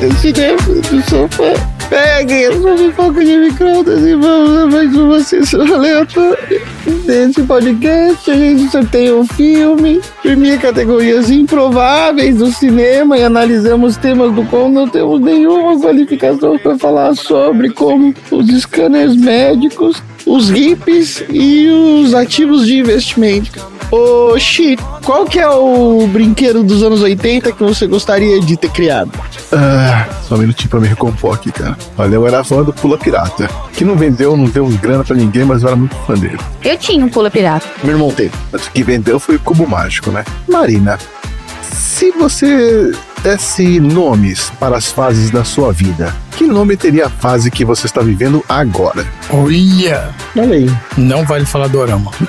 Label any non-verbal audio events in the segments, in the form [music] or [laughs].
Esse tempo do sofá. Peguem o pipoca de microondas e vamos a mais uma sessão aleatória. Nesse podcast a gente sorteia um filme, premia categorias improváveis do cinema e analisamos temas do qual não temos nenhuma qualificação para falar sobre, como os scanners médicos, os hippies e os ativos de investimento. Ô, Xi, qual que é o brinquedo dos anos 80 que você gostaria de ter criado? Ah, só um minutinho pra me recompor aqui, cara. Olha, eu era fã do Pula Pirata, que não vendeu, não deu grana pra ninguém, mas eu era muito fã dele. Eu tinha um pula pirata. Meu irmão teve. Mas o que vendeu foi o Cubo Mágico, né? Marina, se você desse nomes para as fases da sua vida, que nome teria a fase que você está vivendo agora? Olha! Olha aí. Não vale falar dorama. [laughs]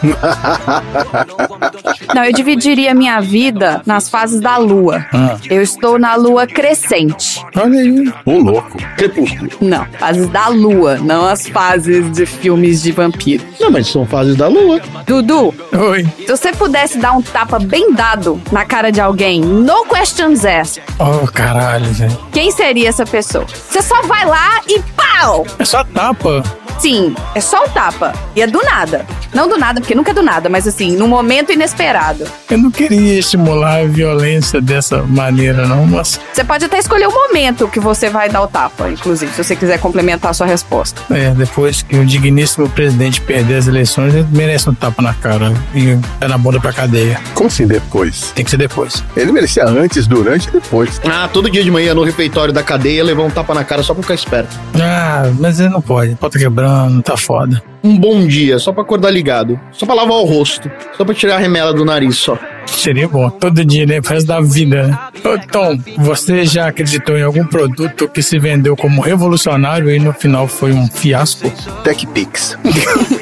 Não, eu dividiria minha vida nas fases da lua. Ah, Eu estou na lua crescente. olha aí. Ô, louco. Crepúsculo. Não, fases da lua, não as fases de filmes de vampiro. Não, mas são fases da lua. Dudu, Oi. se você pudesse dar um tapa bem dado na cara de alguém, no questions asked, Oh, caralho, velho. quem seria essa pessoa? Você só vai lá e pau! É só tapa. Sim, é só um tapa. E é do nada. Não do nada, porque nunca é do nada, mas assim, num momento inesperado. Eu não queria estimular a violência dessa maneira, não, mas Você pode até escolher o momento que você vai dar o tapa, inclusive, se você quiser complementar a sua resposta. é, depois que o digníssimo presidente perder as eleições, ele merece um tapa na cara e pé na bunda pra cadeia. Como assim depois? Tem que ser depois. Ele merecia antes, durante e depois. Ah, todo dia de manhã no refeitório da cadeia levar um tapa na cara só pra ficar esperto. Ah, mas ele não pode. Pode tá quebrando, tá foda. Um bom dia, só pra acordar ligado. Só pra lavar o rosto. Só pra tirar a remela do nariz só. Seria bom, todo dia, né? Pro resto da vida, né? Ô, Tom, você já acreditou em algum produto que se vendeu como revolucionário e no final foi um fiasco? TechPix. [laughs]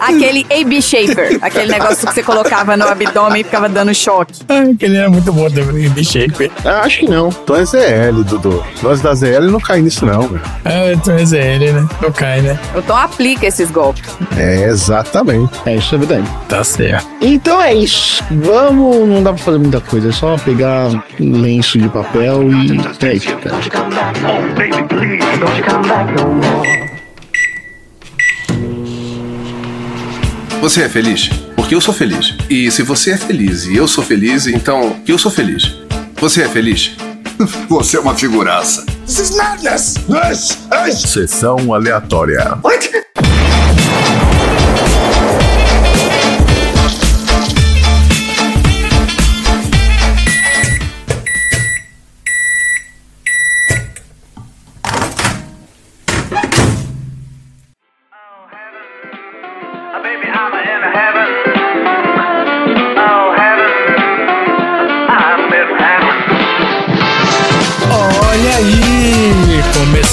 Aquele AB Shaper, aquele negócio que você colocava no abdômen e ficava dando choque. Ah, aquele era muito bom também, B-Shape. Ah, acho que não. Então é ZL, Dudu. Nós da ZL não caem nisso, não, velho. Ah, então é ZL, né? Não cai, né? O Tom aplica esses golpes. É, exatamente. É, isso é verdade. Tá certo. Então é isso. Vamos. Não dá pra fazer muita coisa. É só pegar um lenço de papel e. É isso, cara. Você é feliz? Porque eu sou feliz. E se você é feliz e eu sou feliz, então eu sou feliz. Você é feliz? [laughs] Você é uma figuraça. Sessão aleatória. Baby,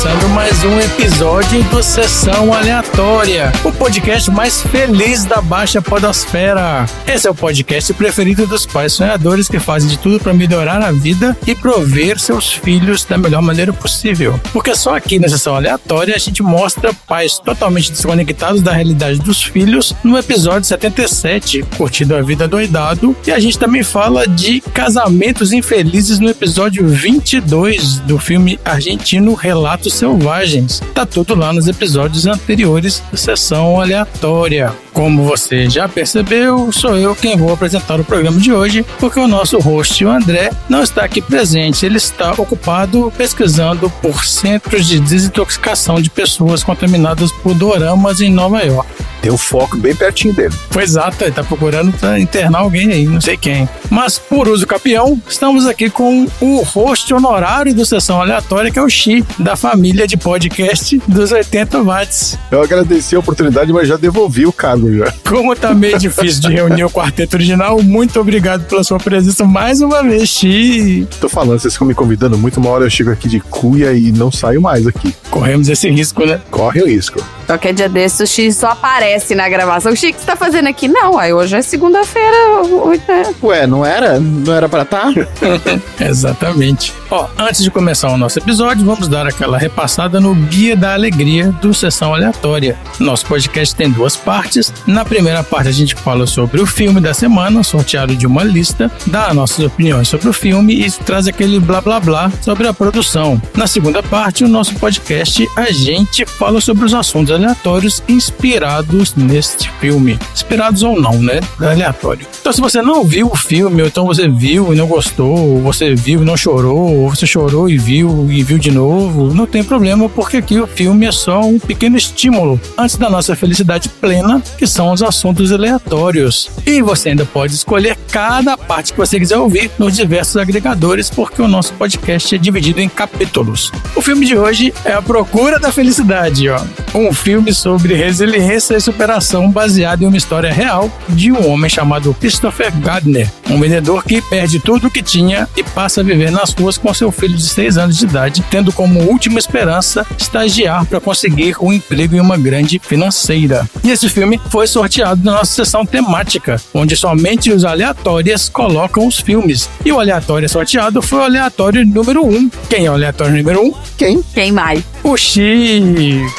Começando mais um episódio do Sessão Aleatória, o podcast mais feliz da Baixa Podosfera. Esse é o podcast preferido dos pais sonhadores que fazem de tudo para melhorar a vida e prover seus filhos da melhor maneira possível. Porque só aqui na Sessão Aleatória a gente mostra pais totalmente desconectados da realidade dos filhos no episódio 77, Curtindo a Vida Doidado, e a gente também fala de casamentos infelizes no episódio 22 do filme argentino Relatos Selvagens. Tá tudo lá nos episódios anteriores da sessão aleatória. Como você já percebeu, sou eu quem vou apresentar o programa de hoje, porque o nosso host, o André, não está aqui presente. Ele está ocupado pesquisando por centros de desintoxicação de pessoas contaminadas por doramas em Nova York. Tem o foco bem pertinho dele. Pois exato, ele tá procurando pra internar alguém aí, não sei quem. Mas por uso capião, estamos aqui com o host honorário do Sessão Aleatória, que é o Xi, da família de podcast dos 80 watts. Eu agradeci a oportunidade, mas já devolvi o cargo já. Como tá meio difícil de reunir o quarteto original, muito obrigado pela sua presença mais uma vez, Xi. Tô falando, vocês ficam me convidando muito, uma hora eu chego aqui de cuia e não saio mais aqui. Corremos esse risco, né? Corre o risco. Qualquer dia desse, o X só aparece na gravação. O Chico, o que você tá fazendo aqui? Não, aí hoje é segunda-feira. oito, né? Ué, não era? Não era pra tá? [laughs] Exatamente. Ó, antes de começar o nosso episódio, vamos dar aquela repassada no Guia da Alegria do Sessão Aleatória. Nosso podcast tem duas partes. Na primeira parte, a gente fala sobre o filme da semana, sorteado de uma lista, dá nossas opiniões sobre o filme e traz aquele blá blá blá sobre a produção. Na segunda parte, o nosso podcast, a gente fala sobre os assuntos aleatórios inspirados neste filme. Inspirados ou não, né? Aleatório. Então, se você não viu o filme, ou então você viu e não gostou, ou você viu e não chorou, ou você chorou e viu e viu de novo, não tem problema, porque aqui o filme é só um pequeno estímulo antes da nossa felicidade plena, que são os assuntos aleatórios. E você ainda pode escolher cada parte que você quiser ouvir nos diversos agregadores, porque o nosso podcast é dividido em capítulos. O filme de hoje é A Procura da Felicidade, ó. Um filme sobre resiliência e superação baseado em uma história real de um homem chamado Christopher Gardner, um vendedor que perde tudo o que tinha e passa a viver nas ruas com seu filho de 6 anos de idade, tendo como última esperança estagiar para conseguir um emprego em uma grande financeira. E esse filme foi sorteado na nossa sessão temática, onde somente os aleatórios colocam os filmes. E o aleatório sorteado foi o aleatório número 1. Um. Quem é o aleatório número 1? Um? Quem? Quem mais? O Chico.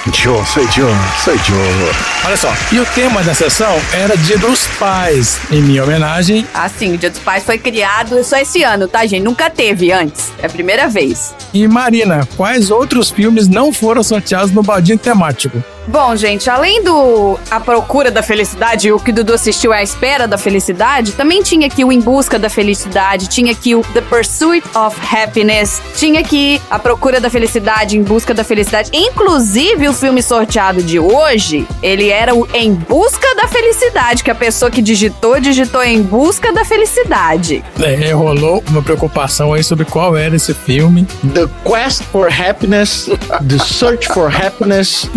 Yo, sou eu, sou eu. Olha só, e o tema da sessão era Dia dos Pais, em minha homenagem. Assim, o Dia dos Pais foi criado só esse ano, tá, gente? Nunca teve antes. É a primeira vez. E Marina, quais outros filmes não foram sorteados no baldinho temático? Bom, gente, além do A Procura da Felicidade, o que o Dudu assistiu é A Espera da Felicidade, também tinha aqui o Em Busca da Felicidade, tinha aqui o The Pursuit of Happiness, tinha aqui A Procura da Felicidade, Em Busca da Felicidade. Inclusive, o filme sorteado de hoje, ele era o Em Busca da Felicidade, que a pessoa que digitou, digitou Em Busca da Felicidade. É, rolou uma preocupação aí sobre qual era esse filme. The Quest for Happiness, The Search for Happiness,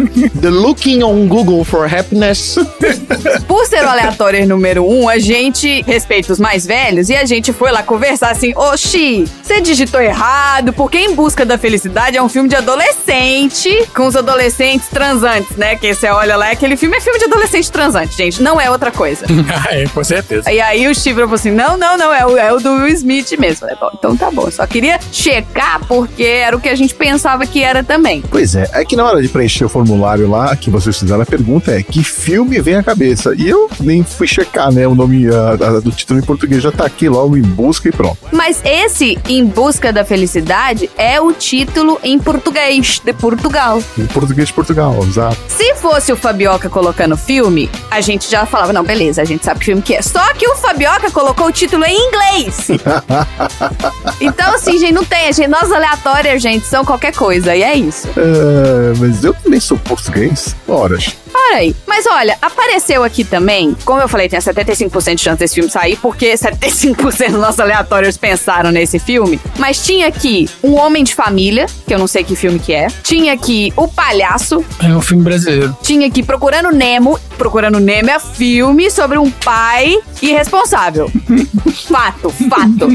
The Looking on Google for Happiness. [laughs] Por ser o aleatório número um, a gente respeita os mais velhos e a gente foi lá conversar assim: Oxi, você digitou errado, porque Em Busca da Felicidade é um filme de adolescente com os adolescentes transantes, né? Que você olha lá, aquele filme é filme de adolescente transante, gente, não é outra coisa. Ah, [laughs] é, com certeza. E aí o Steve falou assim: não, não, não, é o, é o do Will Smith mesmo. Falei, bom, então tá bom. Só queria checar porque era o que a gente pensava que era também. Pois é, é que na hora de preencher o formulário lá, que vocês fizeram a pergunta é que filme vem à cabeça? E eu nem fui checar, né? O nome a- a- do título em português já tá aqui logo em busca e pronto. Mas esse Em Busca da Felicidade é o título em português de Portugal. Em português de Portugal, exato. Se fosse o Fabioca colocando filme, a gente já falava, não, beleza, a gente sabe que filme que é. Só que o Fabioca colocou o título em inglês. [laughs] então, assim, gente, não tem. Gente, nós aleatórias, gente, são qualquer coisa. E é isso. É, mas eu também sou português. Horas. Para aí. Mas olha, apareceu aqui também, como eu falei, tem 75% de chance desse filme sair, porque [laughs] 75% dos nossos aleatórios pensaram nesse filme. Mas tinha aqui Um Homem de Família, que eu não sei que filme que é. Tinha aqui O Palhaço. É um filme brasileiro. Tinha aqui Procurando Nemo. Procurando Nemo é filme sobre um pai irresponsável. [laughs] fato, fato.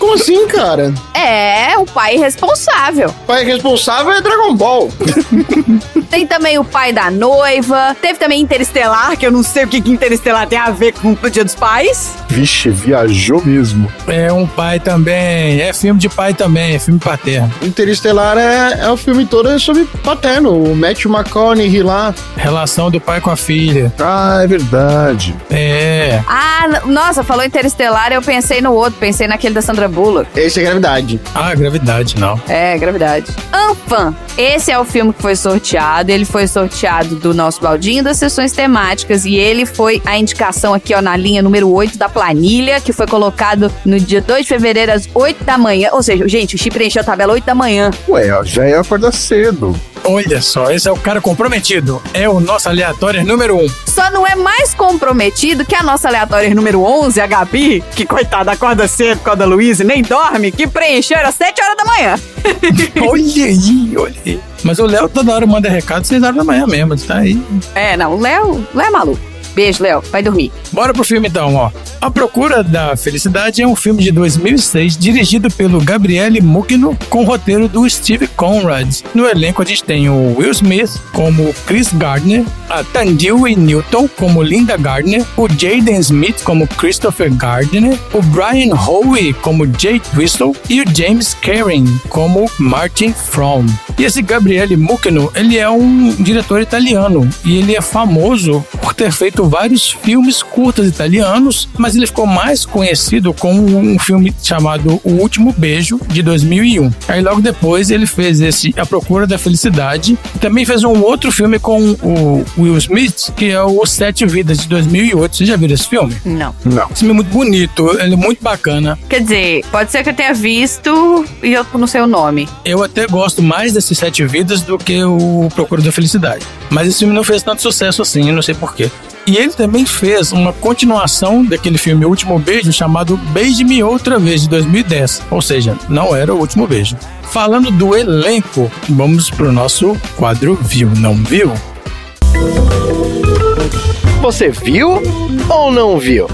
Como assim, cara? É, o pai irresponsável. O pai responsável é Dragon Ball. [laughs] Tem também o pai da noiva. Teve também Interestelar, que eu não sei o que, que Interestelar tem a ver com o Dia dos Pais. Vixe, viajou mesmo. É um pai também. É filme de pai também, é filme paterno. Interestelar é, é o filme todo sobre paterno. O Matthew McConaughey lá. Relação do pai com a filha. Ah, é verdade. É. Ah, nossa, falou Interestelar, eu pensei no outro, pensei naquele da Sandra Bullock. Esse é gravidade. Ah, gravidade, não. É, gravidade. Anfan. Esse é o filme que foi sorteado. Ele foi sorteado do nosso baldinho das sessões temáticas. E ele foi a indicação aqui, ó, na linha número 8 da planilha, que foi colocado no dia 2 de fevereiro, às 8 da manhã. Ou seja, gente, o Chip preencheu a tabela 8 da manhã. Ué, ó, já é acordar cedo. Olha só, esse é o cara comprometido. É o nosso aleatório número um. Só não é mais comprometido que a nossa aleatória número 11, a Gabi, que coitada, acorda cedo por causa da Luísa e nem dorme, que preencheu às 7 horas da manhã. [laughs] Olha aí, olha aí. Mas o Léo toda hora manda recado, 6 horas da manhã mesmo. Tá aí. É, não, o Léo, o Léo é maluco. Beijo, Léo. Vai dormir. Bora pro filme então, ó. A Procura da Felicidade é um filme de 2006 dirigido pelo Gabriele Mugno com roteiro do Steve Conrad. No elenco a gente tem o Will Smith como Chris Gardner, a Tandilwe Newton como Linda Gardner, o Jaden Smith como Christopher Gardner, o Brian Howe como Jay Twistle e o James Karen como Martin Fromm. E esse Gabriele Mugno, ele é um diretor italiano e ele é famoso por ter feito vários filmes curtas italianos, mas ele ficou mais conhecido com um filme chamado O Último Beijo, de 2001. Aí logo depois ele fez esse A Procura da Felicidade. Também fez um outro filme com o Will Smith, que é o Sete Vidas, de 2008. Você já viu esse filme? Não. Não. Esse filme é muito bonito, ele é muito bacana. Quer dizer, pode ser que eu tenha visto e eu não sei o nome. Eu até gosto mais desses Sete Vidas do que o Procura da Felicidade. Mas esse filme não fez tanto sucesso assim, não sei porquê. E ele também fez uma continuação daquele filme O Último Beijo, chamado Beije-me Outra Vez, de 2010. Ou seja, não era o último beijo. Falando do elenco, vamos pro nosso quadro Viu, Não Viu? Você viu ou não viu?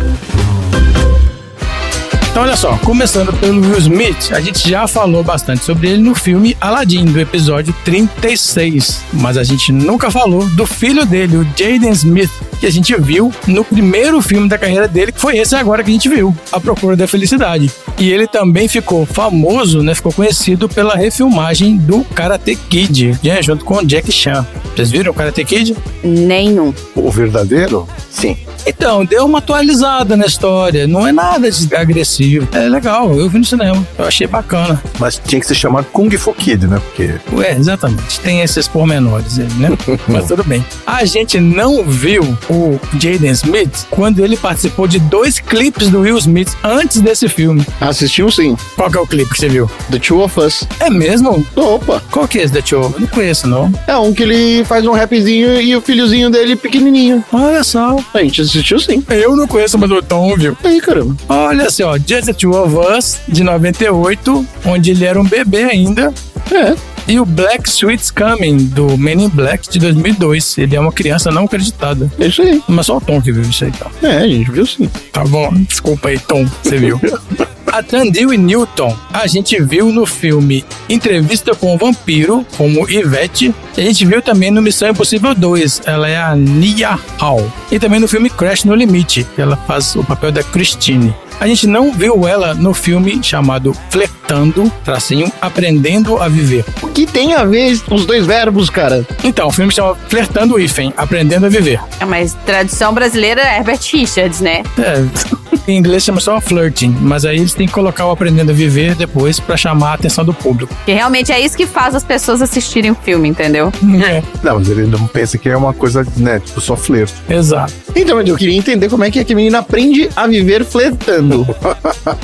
Então, olha só, começando pelo Will Smith, a gente já falou bastante sobre ele no filme Aladdin, do episódio 36. Mas a gente nunca falou do filho dele, o Jaden Smith, que a gente viu no primeiro filme da carreira dele, que foi esse agora que a gente viu, A Procura da Felicidade. E ele também ficou famoso, né? Ficou conhecido pela refilmagem do Karate Kid, né, junto com o Jack Chan. Vocês viram o Karate Kid? Nenhum. O verdadeiro? Sim. Então, deu uma atualizada na história. Não é nada de agressivo. É legal, eu vi no cinema. Eu achei bacana. Mas tinha que se chamar Kung Fu Kid, né? Porque Ué, exatamente. Tem esses pormenores aí, né? [laughs] Mas tudo bem. A gente não viu o Jaden Smith quando ele participou de dois clipes do Will Smith antes desse filme. Assistiu sim. Qual que é o clipe que você viu? The Two of Us. É mesmo? Opa. Qual que é esse da Show? Eu não conheço, não. É um que ele faz um rapzinho e o filhozinho dele pequenininho. Olha só. A gente assistiu sim. Eu não conheço, mas o Tom viu. Aí, caramba. Olha assim, ó. Just the Two of Us, de 98, onde ele era um bebê ainda. É. E o Black Sweet's Coming, do Men in Black, de 2002. Ele é uma criança não acreditada. É isso aí. Mas só o Tom que viu isso aí, então. É, a gente viu sim. Tá bom, desculpa aí, Tom, você viu. [laughs] A Tandil Newton a gente viu no filme Entrevista com o Vampiro, como Ivete. E a gente viu também no Missão Impossível 2, ela é a Nia Hall. E também no filme Crash no Limite, que ela faz o papel da Christine. A gente não viu ela no filme chamado Flertando, tracinho, Aprendendo a Viver. O que tem a ver os dois verbos, cara? Então, o filme chama Flertando Ifen, Aprendendo a Viver. É, mas tradução brasileira é Herbert Richards, né? É, em inglês chama só flirting, mas aí eles têm que colocar o Aprendendo a Viver depois pra chamar a atenção do público. Que realmente é isso que faz as pessoas assistirem o filme, entendeu? [laughs] É, Não, mas ele não pensa que é uma coisa, né? Tipo, só flerto. exato. Então, eu queria entender como é que é que a menina aprende a viver flertando.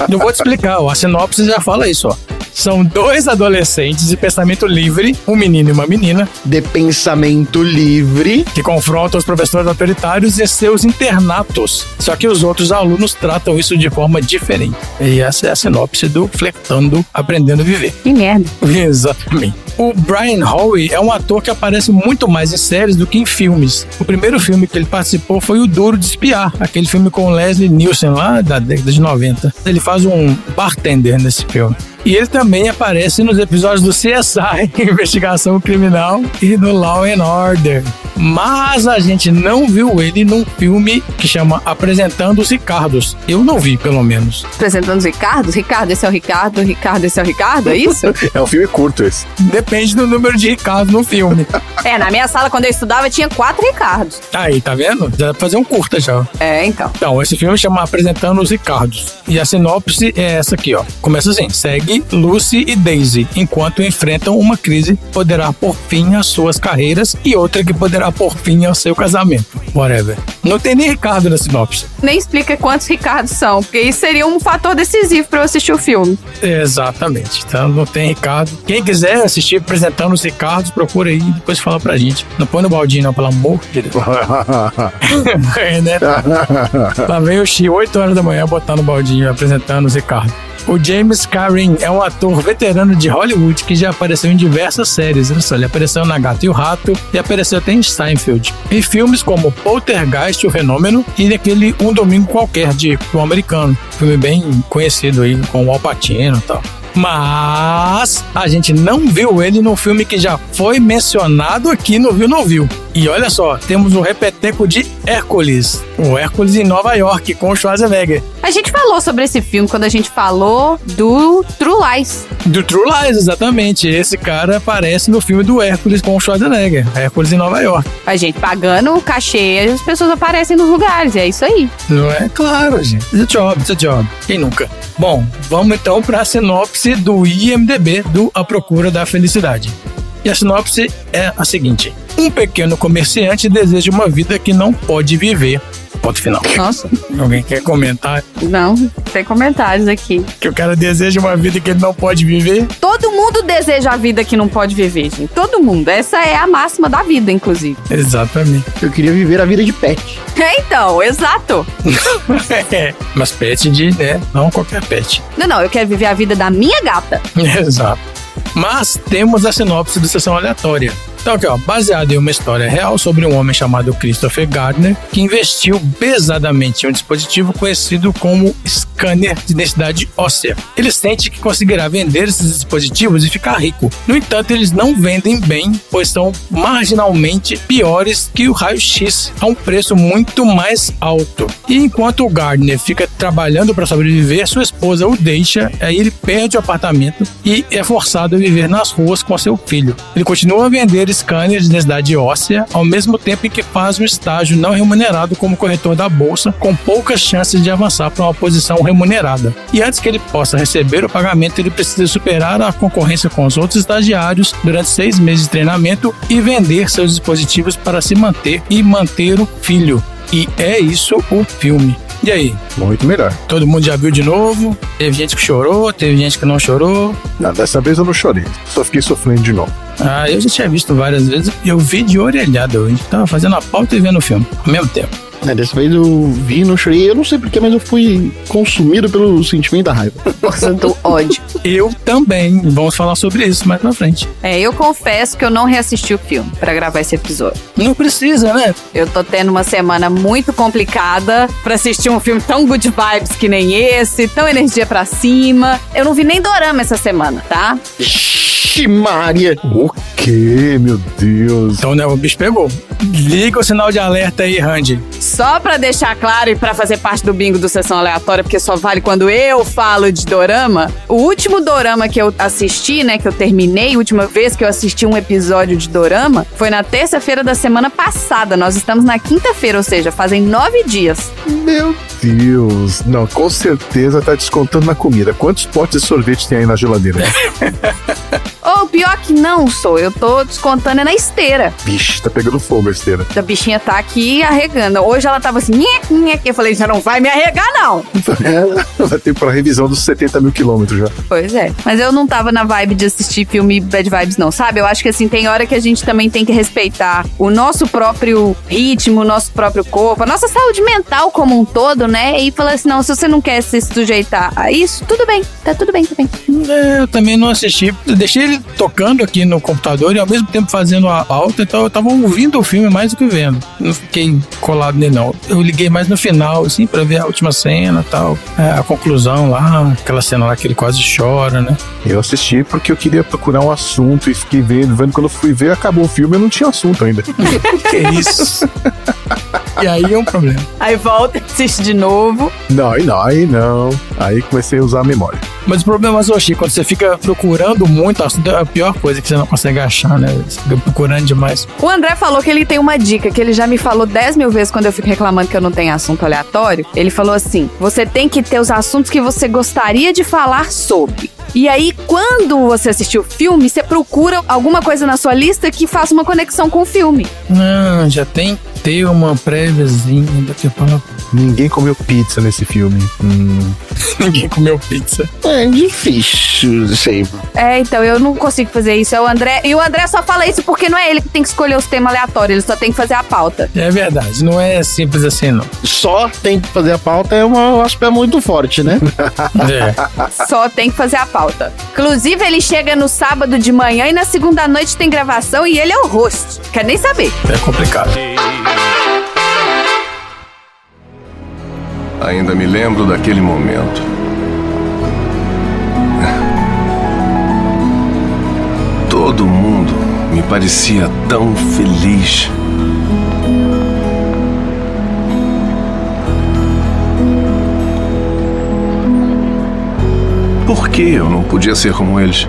Não vou te explicar, ó, a sinopse já fala isso, ó. São dois adolescentes de pensamento livre, um menino e uma menina, De pensamento livre. que confrontam os professores autoritários e seus internatos. Só que os outros alunos tratam isso de forma diferente. E essa é a sinopse do Flertando Aprendendo a Viver. Que merda. [laughs] Exatamente. O Brian Howe é um ator que aparece muito mais em séries do que em filmes. O primeiro filme que ele participou foi o Duro de Espiar, aquele filme com Leslie Nielsen lá da década de 90. Ele faz um bartender nesse filme. E ele também aparece nos episódios do CSI, [laughs] Investigação Criminal, e do Law and Order. Mas a gente não viu ele num filme que chama Apresentando os Ricardos. Eu não vi, pelo menos. Apresentando os Ricardos. Ricardo, esse é o Ricardo. Ricardo, esse é o Ricardo. É isso? [laughs] É um filme curto esse. Depende do número de Ricardo no filme. é, na minha sala, quando eu estudava, tinha quatro Ricardos. Aí, tá vendo? Já dá pra fazer um curta já. É, então. Então, esse filme chama Apresentando os Ricardos. E a sinopse é essa aqui, ó. Começa assim: segue Lucy e Daisy, enquanto enfrentam uma crise que poderá pôr fim às suas carreiras e outra que poderá pôr fim ao seu casamento. Whatever. Não tem nem Ricardo na sinopse. Nem explica quantos Ricardos são, porque isso seria um fator decisivo pra eu assistir o filme. Exatamente. Então não tem Ricardo. Quem quiser assistir apresentando os Ricardos, procura aí e depois fala pra gente. Não põe no baldinho, não, pelo amor de Deus. [laughs] é, né? Lá vem o Xi, 8 horas da manhã, botar no baldinho, apresentando os Ricardo. O James Karen é um ator veterano de Hollywood que já apareceu em diversas séries. Olha só, ele apareceu na Gato e o Rato e apareceu até em Seinfeld. Em filmes como Poltergeist, o Fenômeno, e naquele Um Domingo Qualquer, de um americano. Filme bem conhecido aí, com o Al Pacino e tal. Mas a gente não viu ele no filme que já foi mencionado aqui no Viu Não Viu. E olha só, temos o repeteco de Hércules. O Hércules em Nova York, com o Schwarzenegger. A gente falou sobre esse filme quando a gente falou do True Lies. Do True Lies, exatamente. Esse cara aparece no filme do Hércules com o Schwarzenegger. Hércules em Nova York. A gente pagando o cachê, as pessoas aparecem nos lugares, é isso aí. Não é? Claro, gente. It's a job, it's a job. Quem nunca? Bom, vamos então para a sinopse do IMDB do A Procura da Felicidade. E a sinopse é a seguinte: Um pequeno comerciante deseja uma vida que não pode viver. Ponto final. Nossa, Alguém quer comentar não, tem comentários aqui. que o cara deseja uma vida que ele não pode viver? Todo mundo deseja a vida que não pode viver, gente. Todo mundo. Essa é a máxima da vida, inclusive. Exatamente. Eu queria viver a vida de pet. [laughs] É, então, exato. [laughs] É, Mas pet de, né? Não qualquer pet. Não, não, eu quero viver a vida da minha gata. [laughs] Exato. Mas temos a sinopse do Sessão Aleatória. Então, aqui, ó, baseado em uma história real sobre um homem chamado Christopher Gardner, que investiu pesadamente em um dispositivo conhecido como scanner de densidade óssea. Ele sente que conseguirá vender esses dispositivos e ficar rico. No entanto, eles não vendem bem, pois são marginalmente piores que o raio-x, a um preço muito mais alto. E enquanto o Gardner fica trabalhando para sobreviver, sua esposa o deixa, aí ele perde o apartamento e é forçado a viver nas ruas com seu filho. Ele continua a vender scanners de densidade óssea, ao mesmo tempo em que faz um estágio não remunerado como corretor da bolsa, com poucas chances de avançar para uma posição remunerada. E antes que ele possa receber o pagamento, ele precisa superar a concorrência com os outros estagiários durante seis meses de treinamento e vender seus dispositivos para se manter e manter o filho. E é isso o filme. E aí, Muito melhor. todo mundo já viu de novo? Teve gente que chorou, teve gente que não chorou. Não, dessa vez eu não chorei. Só fiquei sofrendo de novo. Ah, eu já tinha visto várias vezes e eu vi de orelhada. Gente tava fazendo a pauta e vendo o filme ao mesmo tempo. É, dessa vez eu vi, não chorei. Eu não sei porquê, mas eu fui consumido pelo sentimento da raiva. [laughs] Do ódio. Eu também. Vamos falar sobre isso mais pra frente. É, eu confesso que eu não reassisti o filme pra gravar esse episódio. Não precisa, né? Eu tô tendo uma semana muito complicada pra assistir um filme tão good vibes que nem esse, tão energia pra cima. Eu não vi nem dorama essa semana, tá? Ixi, Maria! O quê, meu Deus? Então, né, o bicho pegou. Liga o sinal de alerta aí, Randy. Só pra deixar claro e pra fazer parte do bingo do Sessão Aleatória, porque só vale quando eu falo de dorama. O último dorama que eu assisti, né, que eu terminei, a última vez que eu assisti um episódio de dorama, foi na terça-feira da semana passada. Nós estamos na quinta-feira, ou seja, fazem nove dias. Meu Deus. Não, com certeza tá descontando na comida. Quantos potes de sorvete tem aí na geladeira? [laughs] Ou pior que não, sou. Eu tô descontando é na esteira. Vixe, tá pegando fogo a esteira. A bichinha tá aqui arregando. Hoje ela tava assim, nhec, nhec. Eu falei, já não vai me arregar, não. [laughs] Vai ter pra revisão dos 70 mil quilômetros já. Pois é. Mas eu não tava na vibe de assistir filme bad vibes, não, sabe? Eu acho que assim, tem hora que a gente também tem que respeitar o nosso próprio ritmo, o nosso próprio corpo, a nossa saúde mental como um todo, né? E falar assim, não, se você não quer se sujeitar a isso, tudo bem. Tá tudo bem, tudo bem. É, eu também não assisti. Deixei ele tocando aqui no computador e ao mesmo tempo fazendo a pauta, então eu tava ouvindo o filme mais do que vendo. Não fiquei colado nele, não. Eu liguei mais no final, assim, pra ver a última cena e tal. É, a conclusão lá, aquela cena lá que ele quase chora, né? Eu assisti porque eu queria procurar um assunto e fiquei vendo, vendo. Quando eu fui ver, acabou o filme, eu não tinha assunto ainda. [laughs] Que isso? [laughs] e aí é um problema. Aí volta, assiste de novo. Não, aí não, aí não. Aí comecei a usar a memória. Mas o problema, Zoshi, quando você fica procurando muito assunto, é a pior coisa que você não consegue achar, né? Você fica procurando demais. O André falou que ele tem uma dica, que ele já me falou 10 mil vezes quando eu fico reclamando que eu não tenho assunto aleatório. Ele falou assim: você tem que ter os assuntos que você gostaria de falar sobre. E aí, quando você assistir o filme, você procura alguma coisa na sua lista que faça uma conexão com o filme. Não, já tem ter uma préviazinha daqui a pouco. Ninguém comeu pizza nesse filme. Hum. [laughs] Ninguém comeu pizza. É difícil, sei. É, então eu não consigo fazer isso. É o André. E o André só fala isso porque não é ele que tem que escolher os temas aleatórios, ele só tem que fazer a pauta. É verdade, não é simples assim, não. Só tem que fazer a pauta é uma, eu acho que é muito forte, né? [laughs] É. Só tem que fazer a pauta. Inclusive, ele chega no sábado de manhã e na segunda noite tem gravação e ele é o host. Quer nem saber. É complicado. Ainda me lembro daquele momento. [laughs] Todo mundo me parecia tão feliz. Por que eu não podia ser como eles?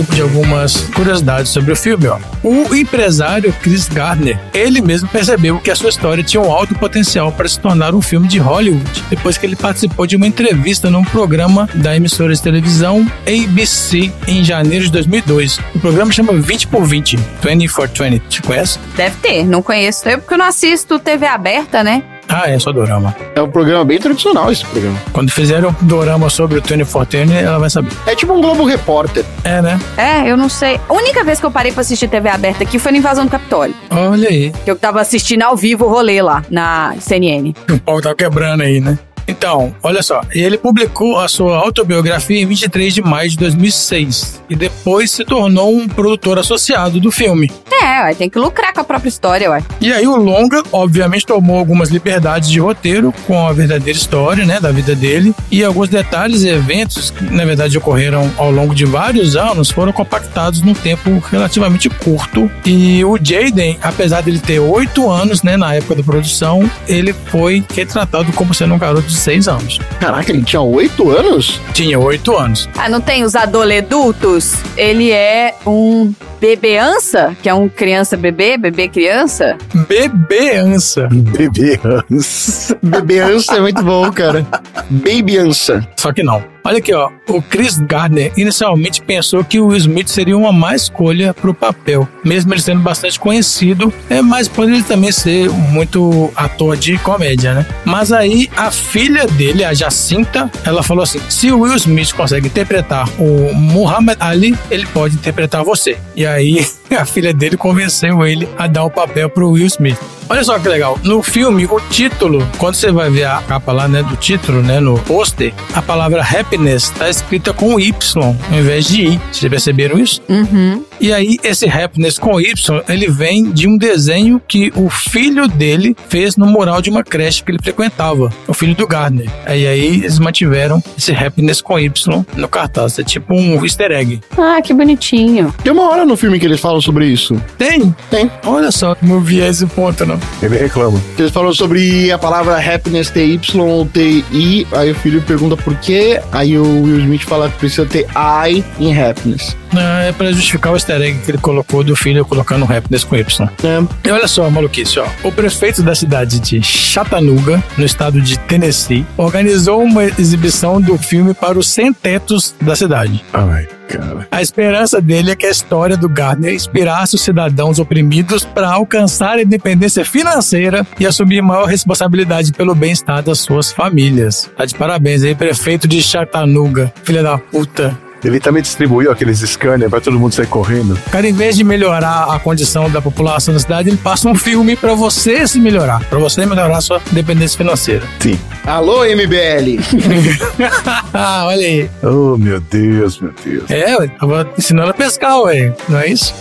Aqui de algumas curiosidades sobre o filme. Ó. O empresário Chris Gardner, ele mesmo percebeu que a sua história tinha um alto potencial para se tornar um filme de Hollywood, depois que ele participou de uma entrevista num programa da emissora de televisão ABC em janeiro de 2002. O programa chama 20 por 20, 20 for 20. Te conhece? Deve ter, não conheço. Eu porque eu não assisto TV aberta, né? Ah, é só dorama. É um programa bem tradicional esse programa. Quando fizeram um dorama sobre o 20 for 20, ela vai saber. É tipo um Globo Repórter. É, né? É, eu não sei. A única vez que eu parei pra assistir TV aberta aqui foi na invasão do Capitólio. Olha aí. Que eu tava assistindo ao vivo o rolê lá, na CNN. O pau tá quebrando aí, né? Então, olha só, ele publicou a sua autobiografia em 23 de maio de 2006 e depois se tornou um produtor associado do filme. É, ué, tem que lucrar com a própria história, ué. E aí o longa, obviamente, tomou algumas liberdades de roteiro com a verdadeira história, né, da vida dele e alguns detalhes e eventos que, na verdade, ocorreram ao longo de vários anos foram compactados num tempo relativamente curto. E o Jaden, apesar dele ter oito anos, né, na época da produção, ele foi retratado como sendo um garoto de seis anos. Caraca, ele tinha oito anos? Tinha oito anos. Ah, não tem os adoledutos? Ele é um bebeança, que é um criança bebê, bebê criança. Bebeança. Bebê Hans. Bebeança é muito bom, cara. Babyança. Só que não. Olha aqui, ó. O Chris Gardner inicialmente pensou que o Will Smith seria uma má escolha para o papel, mesmo ele sendo bastante conhecido, é, mas por ele também ser muito ator de comédia, né? Mas aí a filha dele, a Jacinta, ela falou assim: se o Will Smith consegue interpretar o Muhammad Ali, ele pode interpretar você. E aí [laughs] [laughs] a filha dele convenceu ele a dar o papel pro Will Smith. Olha só que legal. No filme, o título, quando você vai ver a capa lá, né, do título, né, no pôster, a palavra happiness tá escrita com Y ao invés de I. Vocês perceberam isso? Uhum. E aí, esse happiness com Y, ele vem de um desenho que o filho dele fez no mural de uma creche que ele frequentava, o filho do Gardner. Aí, aí eles mantiveram esse happiness com Y no cartaz. É tipo um easter egg. Ah, que bonitinho. Tem uma hora no filme que eles falam sobre isso. Tem? Tem. Olha só, não vi esse ponto, não. Ele reclama. Eles falam sobre a palavra happiness ter Y ou ter I. Aí o filho pergunta por quê. Aí o Will Smith fala que precisa ter I em happiness. Ah, É pra justificar o easter egg que ele colocou do filho colocando happiness com Y. É. E olha só, maluquice, ó. O prefeito da cidade de Chattanooga, no estado de Tennessee, organizou uma exibição do filme para os sem-tetos da cidade. Ai, cara. A esperança dele é que a história do Gardner inspirasse os cidadãos oprimidos para alcançar a independência financeira e assumir maior responsabilidade pelo bem-estar das suas famílias. Tá de parabéns aí, prefeito de Chattanooga, filha da puta. Ele também distribuiu aqueles scanners pra todo mundo sair correndo. O cara, em vez de melhorar a condição da população da cidade, ele passa um filme pra você se melhorar, Pra você melhorar a sua dependência financeira. Sim. Alô, MBL. [laughs] ah, olha aí. Oh, meu Deus, meu Deus. É, ué, tava ensinando a pescar, ué, não é isso?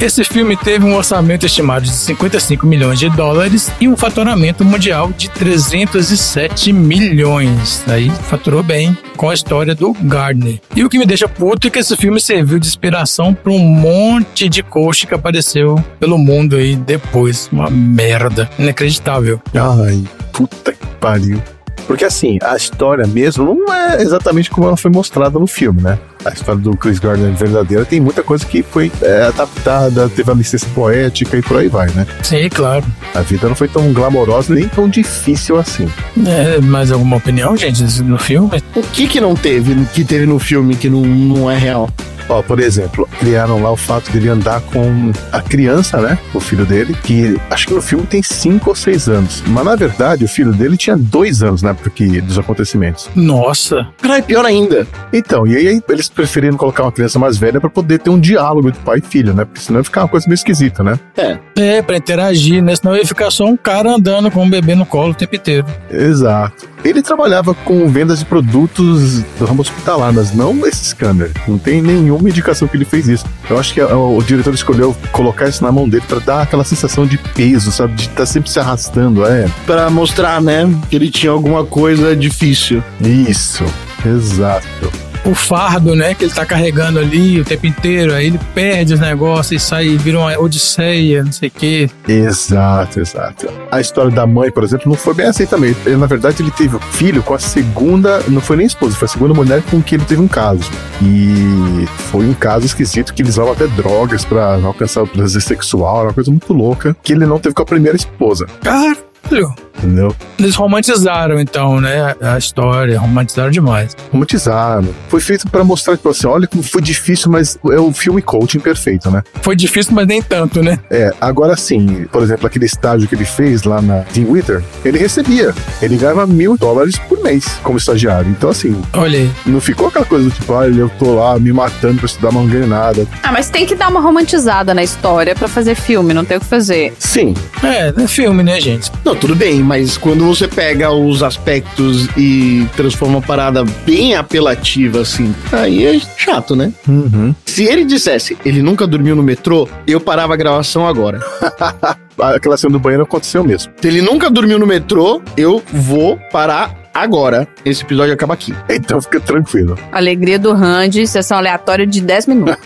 Esse filme teve um orçamento estimado de 55 milhões de dólares e um faturamento mundial de 307 milhões. Aí faturou bem com a história do Gardner. E o que me deixa puto é que esse filme serviu de inspiração para um monte de coach que apareceu pelo mundo aí depois. Uma merda. Inacreditável. Ai, puta que pariu. Porque assim, a história mesmo não é exatamente como ela foi mostrada no filme, né? A história do Chris Gardner verdadeira tem muita coisa que foi é, adaptada, teve a licença poética e por aí vai, né? Sim, claro. A vida não foi tão glamourosa nem tão difícil assim. É, mais alguma opinião, gente, no filme? O que que não teve, que teve no filme que não, não é real? Ó, por exemplo, criaram lá o fato dele andar com a criança, né? O filho dele, que acho que no filme tem cinco ou seis anos. Mas na verdade, o filho dele tinha dois anos na época que, dos acontecimentos. Nossa. Caralho, pior ainda. Então, e aí eles preferiram colocar uma criança mais velha pra poder ter um diálogo de pai e filho, né? Porque senão ia ficar uma coisa meio esquisita, né? É, É, pra interagir, né? Senão ia ficar só um cara andando com um bebê no colo o tempo inteiro. Exato. Ele trabalhava com vendas de produtos do ramo hospitalar, mas não esse scanner. Não tem nenhuma indicação que ele fez isso. Eu acho que o diretor escolheu colocar isso na mão dele pra dar aquela sensação de peso, sabe? De estar sempre se arrastando. É, pra mostrar, né, que ele tinha alguma coisa difícil. isso. Exato. O fardo, né, que ele tá carregando ali o tempo inteiro, aí ele perde os negócios e sai, vira uma odisseia, não sei o quê. Exato, exato. A história da mãe, por exemplo, não foi bem assim também. Ele, na verdade, ele teve filho com a segunda, não foi nem esposa, foi a segunda mulher com que ele teve um caso. E foi um caso esquisito que eles usavam até drogas pra alcançar o prazer sexual, era uma coisa muito louca, que ele não teve com a primeira esposa, Caralho. Entendeu? Eles romantizaram, então, né, a história, romantizaram demais. Romantizaram. Foi feito pra mostrar, tipo assim, olha como foi difícil, mas é o filme coaching perfeito, né? Foi difícil, mas nem tanto, né? É, agora sim, por exemplo, aquele estágio que ele fez lá na Team Wither, ele recebia. Ele ganhava mil dólares por mês como estagiário. Então, assim, Olha aí. não ficou aquela coisa do tipo, olha, eu tô lá me matando pra estudar, mas não ganho nada. Ah, mas tem que dar uma romantizada na história pra fazer filme, não tem o que fazer. Sim, É, é filme, né, gente? Não, tudo bem, mas quando você pega os aspectos e transforma a parada bem apelativa, assim, aí é chato, né? uhum. Se ele dissesse, ele nunca dormiu no metrô, eu parava a gravação agora. [laughs] aquela cena do banheiro aconteceu mesmo. Se ele nunca dormiu no metrô, eu vou parar agora. Esse episódio acaba aqui. [laughs] Então fica tranquilo. Alegria do Randy, sessão aleatória de 10 minutos.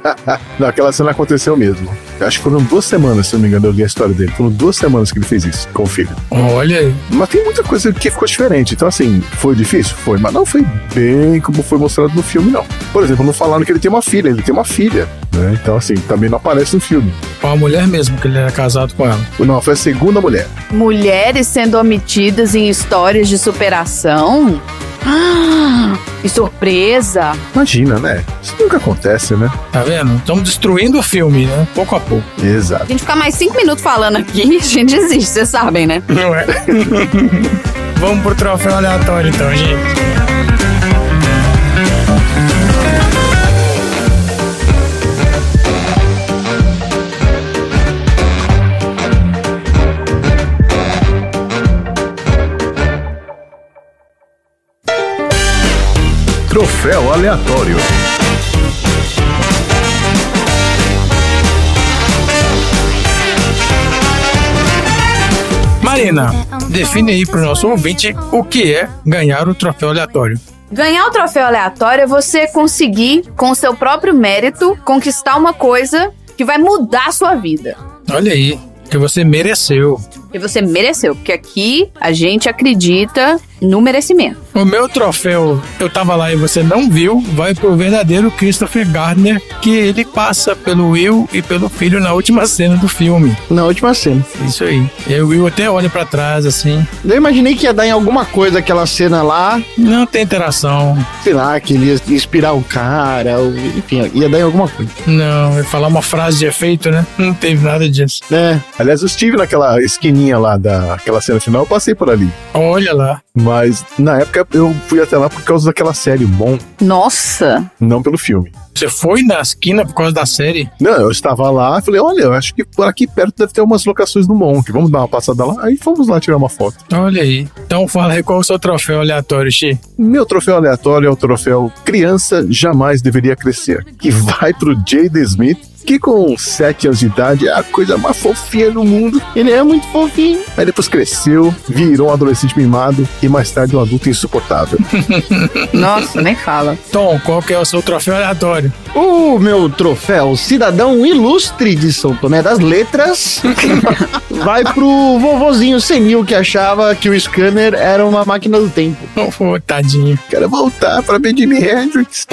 [laughs] Não, aquela cena aconteceu mesmo. Eu acho que foram duas semanas, se não me engano, eu li a história dele. Foram duas semanas que ele fez isso com o filho. Olha aí. Mas tem muita coisa que ficou diferente. Então, assim, foi difícil? Foi. Mas não foi bem como foi mostrado no filme, não. Por exemplo, não falaram que ele tem uma filha. Ele tem uma filha. Né? Então, assim, também não aparece no filme. Com a mulher mesmo, que ele era casado com ela. Não, foi a segunda mulher. Mulheres sendo omitidas em histórias de superação? Ah, que surpresa! Imagina, né? Isso nunca acontece, né? Tá vendo? Estamos destruindo o filme, né? Pouco a pouco. Exato. A gente ficar mais 5 minutos falando aqui, [laughs] a gente desiste, vocês sabem, né? Não é? [laughs] Vamos pro troféu aleatório, então, gente. Troféu aleatório. Marina, define aí pro nosso ouvinte o que é ganhar o troféu aleatório. Ganhar o troféu aleatório é você conseguir, com o seu próprio mérito, conquistar uma coisa que vai mudar a sua vida. Olha aí, que você mereceu. E você mereceu, porque aqui a gente acredita no merecimento. O meu troféu, eu tava lá e você não viu, vai pro verdadeiro Christopher Gardner, que ele passa pelo Will e pelo filho na última cena do filme. Na última cena. Isso aí. E o Will até olha pra trás, assim. Eu imaginei que ia dar em alguma coisa aquela cena lá, Não tem interação. sei lá, que ele ia inspirar o cara, ou, enfim, ia dar em alguma coisa. Não, vai falar uma frase de efeito, né? Não teve nada disso. É, Aliás, eu estive naquela esquininha lá daquela cena final, eu passei por ali. Olha lá. Mas na época eu fui até lá por causa daquela série Bom, Nossa! não pelo filme. Você foi na esquina por causa da série? Não, eu estava lá e falei, olha, eu acho que por aqui perto deve ter umas locações do Monk. Vamos dar uma passada lá. Aí fomos lá tirar uma foto. Olha aí. Então fala aí qual é o seu troféu aleatório, Xi. Meu troféu aleatório é o troféu Criança Jamais Deveria Crescer, que vai pro Jada Smith que com 7 anos de idade é a coisa mais fofinha do mundo. Ele é muito fofinho. Aí depois cresceu, virou um adolescente mimado e mais tarde um adulto insuportável. [laughs] Nossa, nem fala. Tom, qual que é o seu troféu aleatório? O meu troféu Cidadão Ilustre de São Tomé das Letras [laughs] vai pro vovozinho senil que achava que o scanner era uma máquina do tempo. Oh, tadinho. Quero voltar pra ver Jimi Hendrix.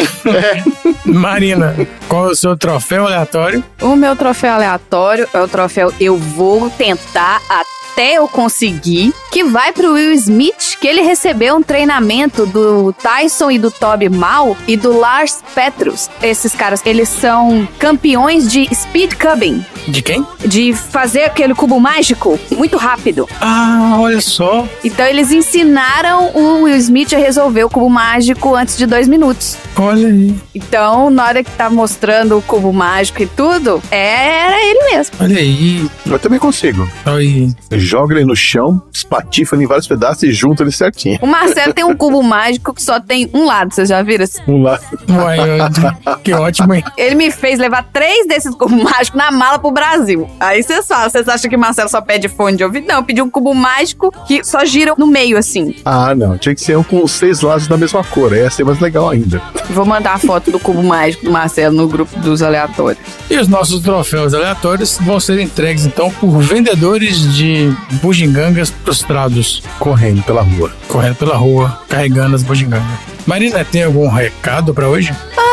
Marina, qual é o seu troféu aleatório? O meu troféu aleatório é o troféu Eu Vou Tentar Até Eu Conseguir, que vai pro Will Smith, que ele recebeu um treinamento do Tyson e do Toby Mal e do Lars Petrus. Esses caras, eles são campeões de speed cubing, De quem? de fazer aquele cubo mágico muito rápido. Ah, olha só. Então eles ensinaram o Will Smith a resolver o cubo mágico antes de dois minutos. Olha aí. Então, na hora que tá mostrando o cubo mágico e tudo, era ele mesmo. Olha aí. Eu também consigo. Aí. Joga ele no chão, espatifa ele em vários pedaços e junta ele certinho. O Marcelo tem um cubo mágico que só tem um lado, vocês já viram? Um. Uai, eu- que ótimo, hein? Ele me fez levar três desses cubos mágicos na mala pro Brasil. Aí vocês falam, vocês acham que o Marcelo só pede fone de ouvido? Não, eu pedi um cubo mágico que só gira no meio, assim. Ah, não. Tinha que ser um com os seis lados da mesma cor. Ia ser mais legal ainda. Vou mandar a foto do cubo mágico do Marcelo no grupo dos aleatórios. E os nossos troféus aleatórios vão ser entregues então por vendedores de bugigangas prostrados, Correndo pela rua. correndo pela rua, carregando as bugigangas. Marina, tem algum recado pra hoje? Eu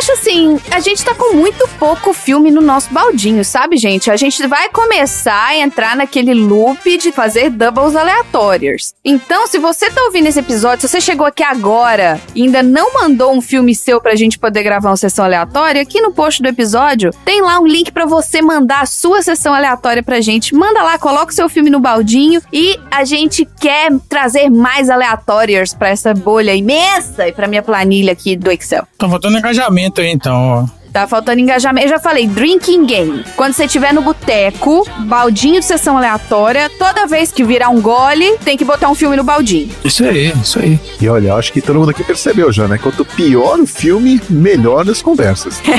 acho assim, a gente tá com muito pouco filme no nosso baldinho, sabe, gente? A gente vai começar a entrar naquele loop de fazer doubles aleatórios. Então, se você tá ouvindo esse episódio, se você chegou aqui agora e ainda não mandou um filme seu pra gente poder gravar uma sessão aleatória, aqui no post do episódio tem lá um link pra você mandar a sua sessão aleatória pra gente. Manda lá, coloca o seu filme no baldinho e a gente quer trazer mais aleatórios pra essa bolha imensa e pra minha planilha aqui do Excel. Tá faltando engajamento aí então, ó. Tá faltando engajamento. Eu já falei, drinking game. Quando você estiver no boteco, baldinho de sessão aleatória, toda vez que virar um gole, tem que botar um filme no baldinho. Isso aí, isso aí. E olha, acho que todo mundo aqui percebeu já, né? Quanto pior o filme, melhor as conversas. [laughs]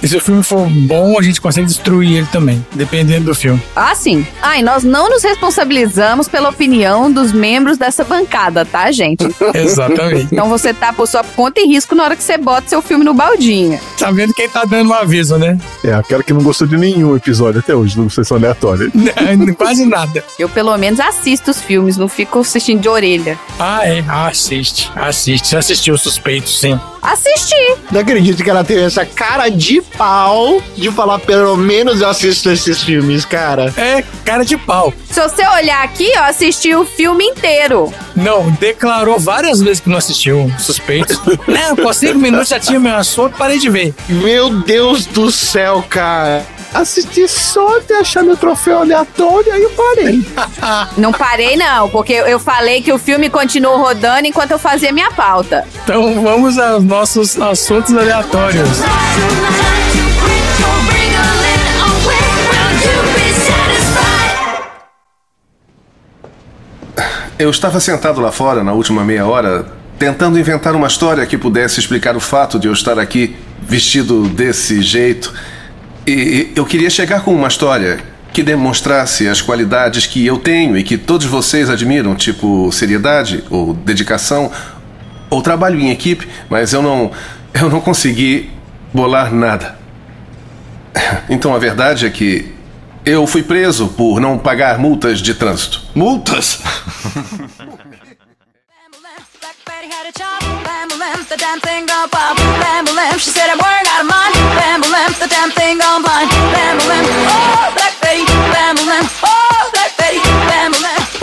E se o filme for bom, a gente consegue destruir ele também, dependendo do filme. Ah, sim. Ah, e nós não nos responsabilizamos pela opinião dos membros dessa bancada, tá, gente? [laughs] Exatamente. Então você tá por sua conta e risco na hora que você bota seu filme no baldinho. Tá vendo quem tá dando um aviso, né? É, aquela que não gostou de nenhum episódio até hoje do Sessão Aleatória. [laughs] Quase nada. Eu, pelo menos, assisto os filmes, não fico assistindo de orelha. Ah, é. Assiste, assiste. Você assistiu o Suspeito, sim. Assisti. Não acredito que ela tem essa cara de pau de falar, pelo menos eu assisto esses filmes, cara. É, cara de pau. Se você olhar aqui, ó, assisti o filme inteiro. Não, declarou várias vezes que não assistiu Suspeitos. [laughs] não, por cinco minutos já tinha meu assunto, parei de ver. Meu Deus do céu, cara. Assisti só até achar meu troféu aleatório, aí eu parei. [laughs] Não parei, não, porque eu falei que o filme continuou rodando enquanto eu fazia minha pauta. Então vamos aos nossos assuntos aleatórios. Eu estava sentado lá fora na última meia hora, tentando inventar uma história que pudesse explicar o fato de eu estar aqui vestido desse jeito. E eu queria chegar com uma história que demonstrasse as qualidades que eu tenho e que todos vocês admiram, tipo seriedade ou dedicação ou trabalho em equipe, mas eu não eu não consegui bolar nada. [laughs] Então a verdade é que eu fui preso por não pagar multas de trânsito. Multas? [laughs]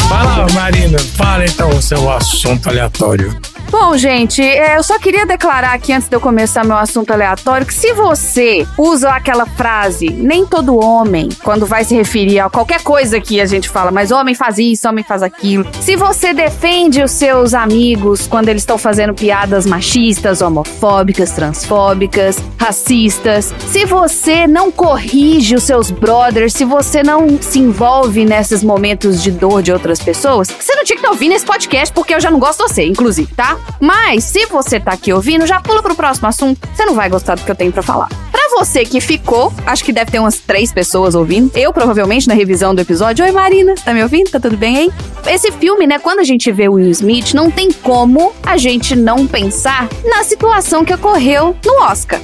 Fala, Marina, fala então o seu assunto aleatório. Bom, gente, é, eu só queria declarar aqui antes de eu começar meu assunto aleatório que se você usa aquela frase, nem todo homem, quando vai se referir a qualquer coisa que a gente fala, mas homem faz isso, homem faz aquilo. Se você defende os seus amigos quando eles estão fazendo piadas machistas, homofóbicas, transfóbicas, racistas, se você não corrige os seus brothers, se você não se envolve nesses momentos de dor de outras pessoas, você não tinha que estar ouvindo esse podcast porque eu já não gosto de você, inclusive, tá? Mas se você tá aqui ouvindo, já pula pro próximo assunto. Você não vai gostar do que eu tenho pra falar. Pra você que ficou, acho que deve ter umas três pessoas ouvindo. Eu, provavelmente, na revisão do episódio. Oi, Marina, tá me ouvindo? Tá tudo bem aí? Esse filme, né, quando a gente vê o Will Smith, não tem como a gente não pensar na situação que ocorreu no Oscar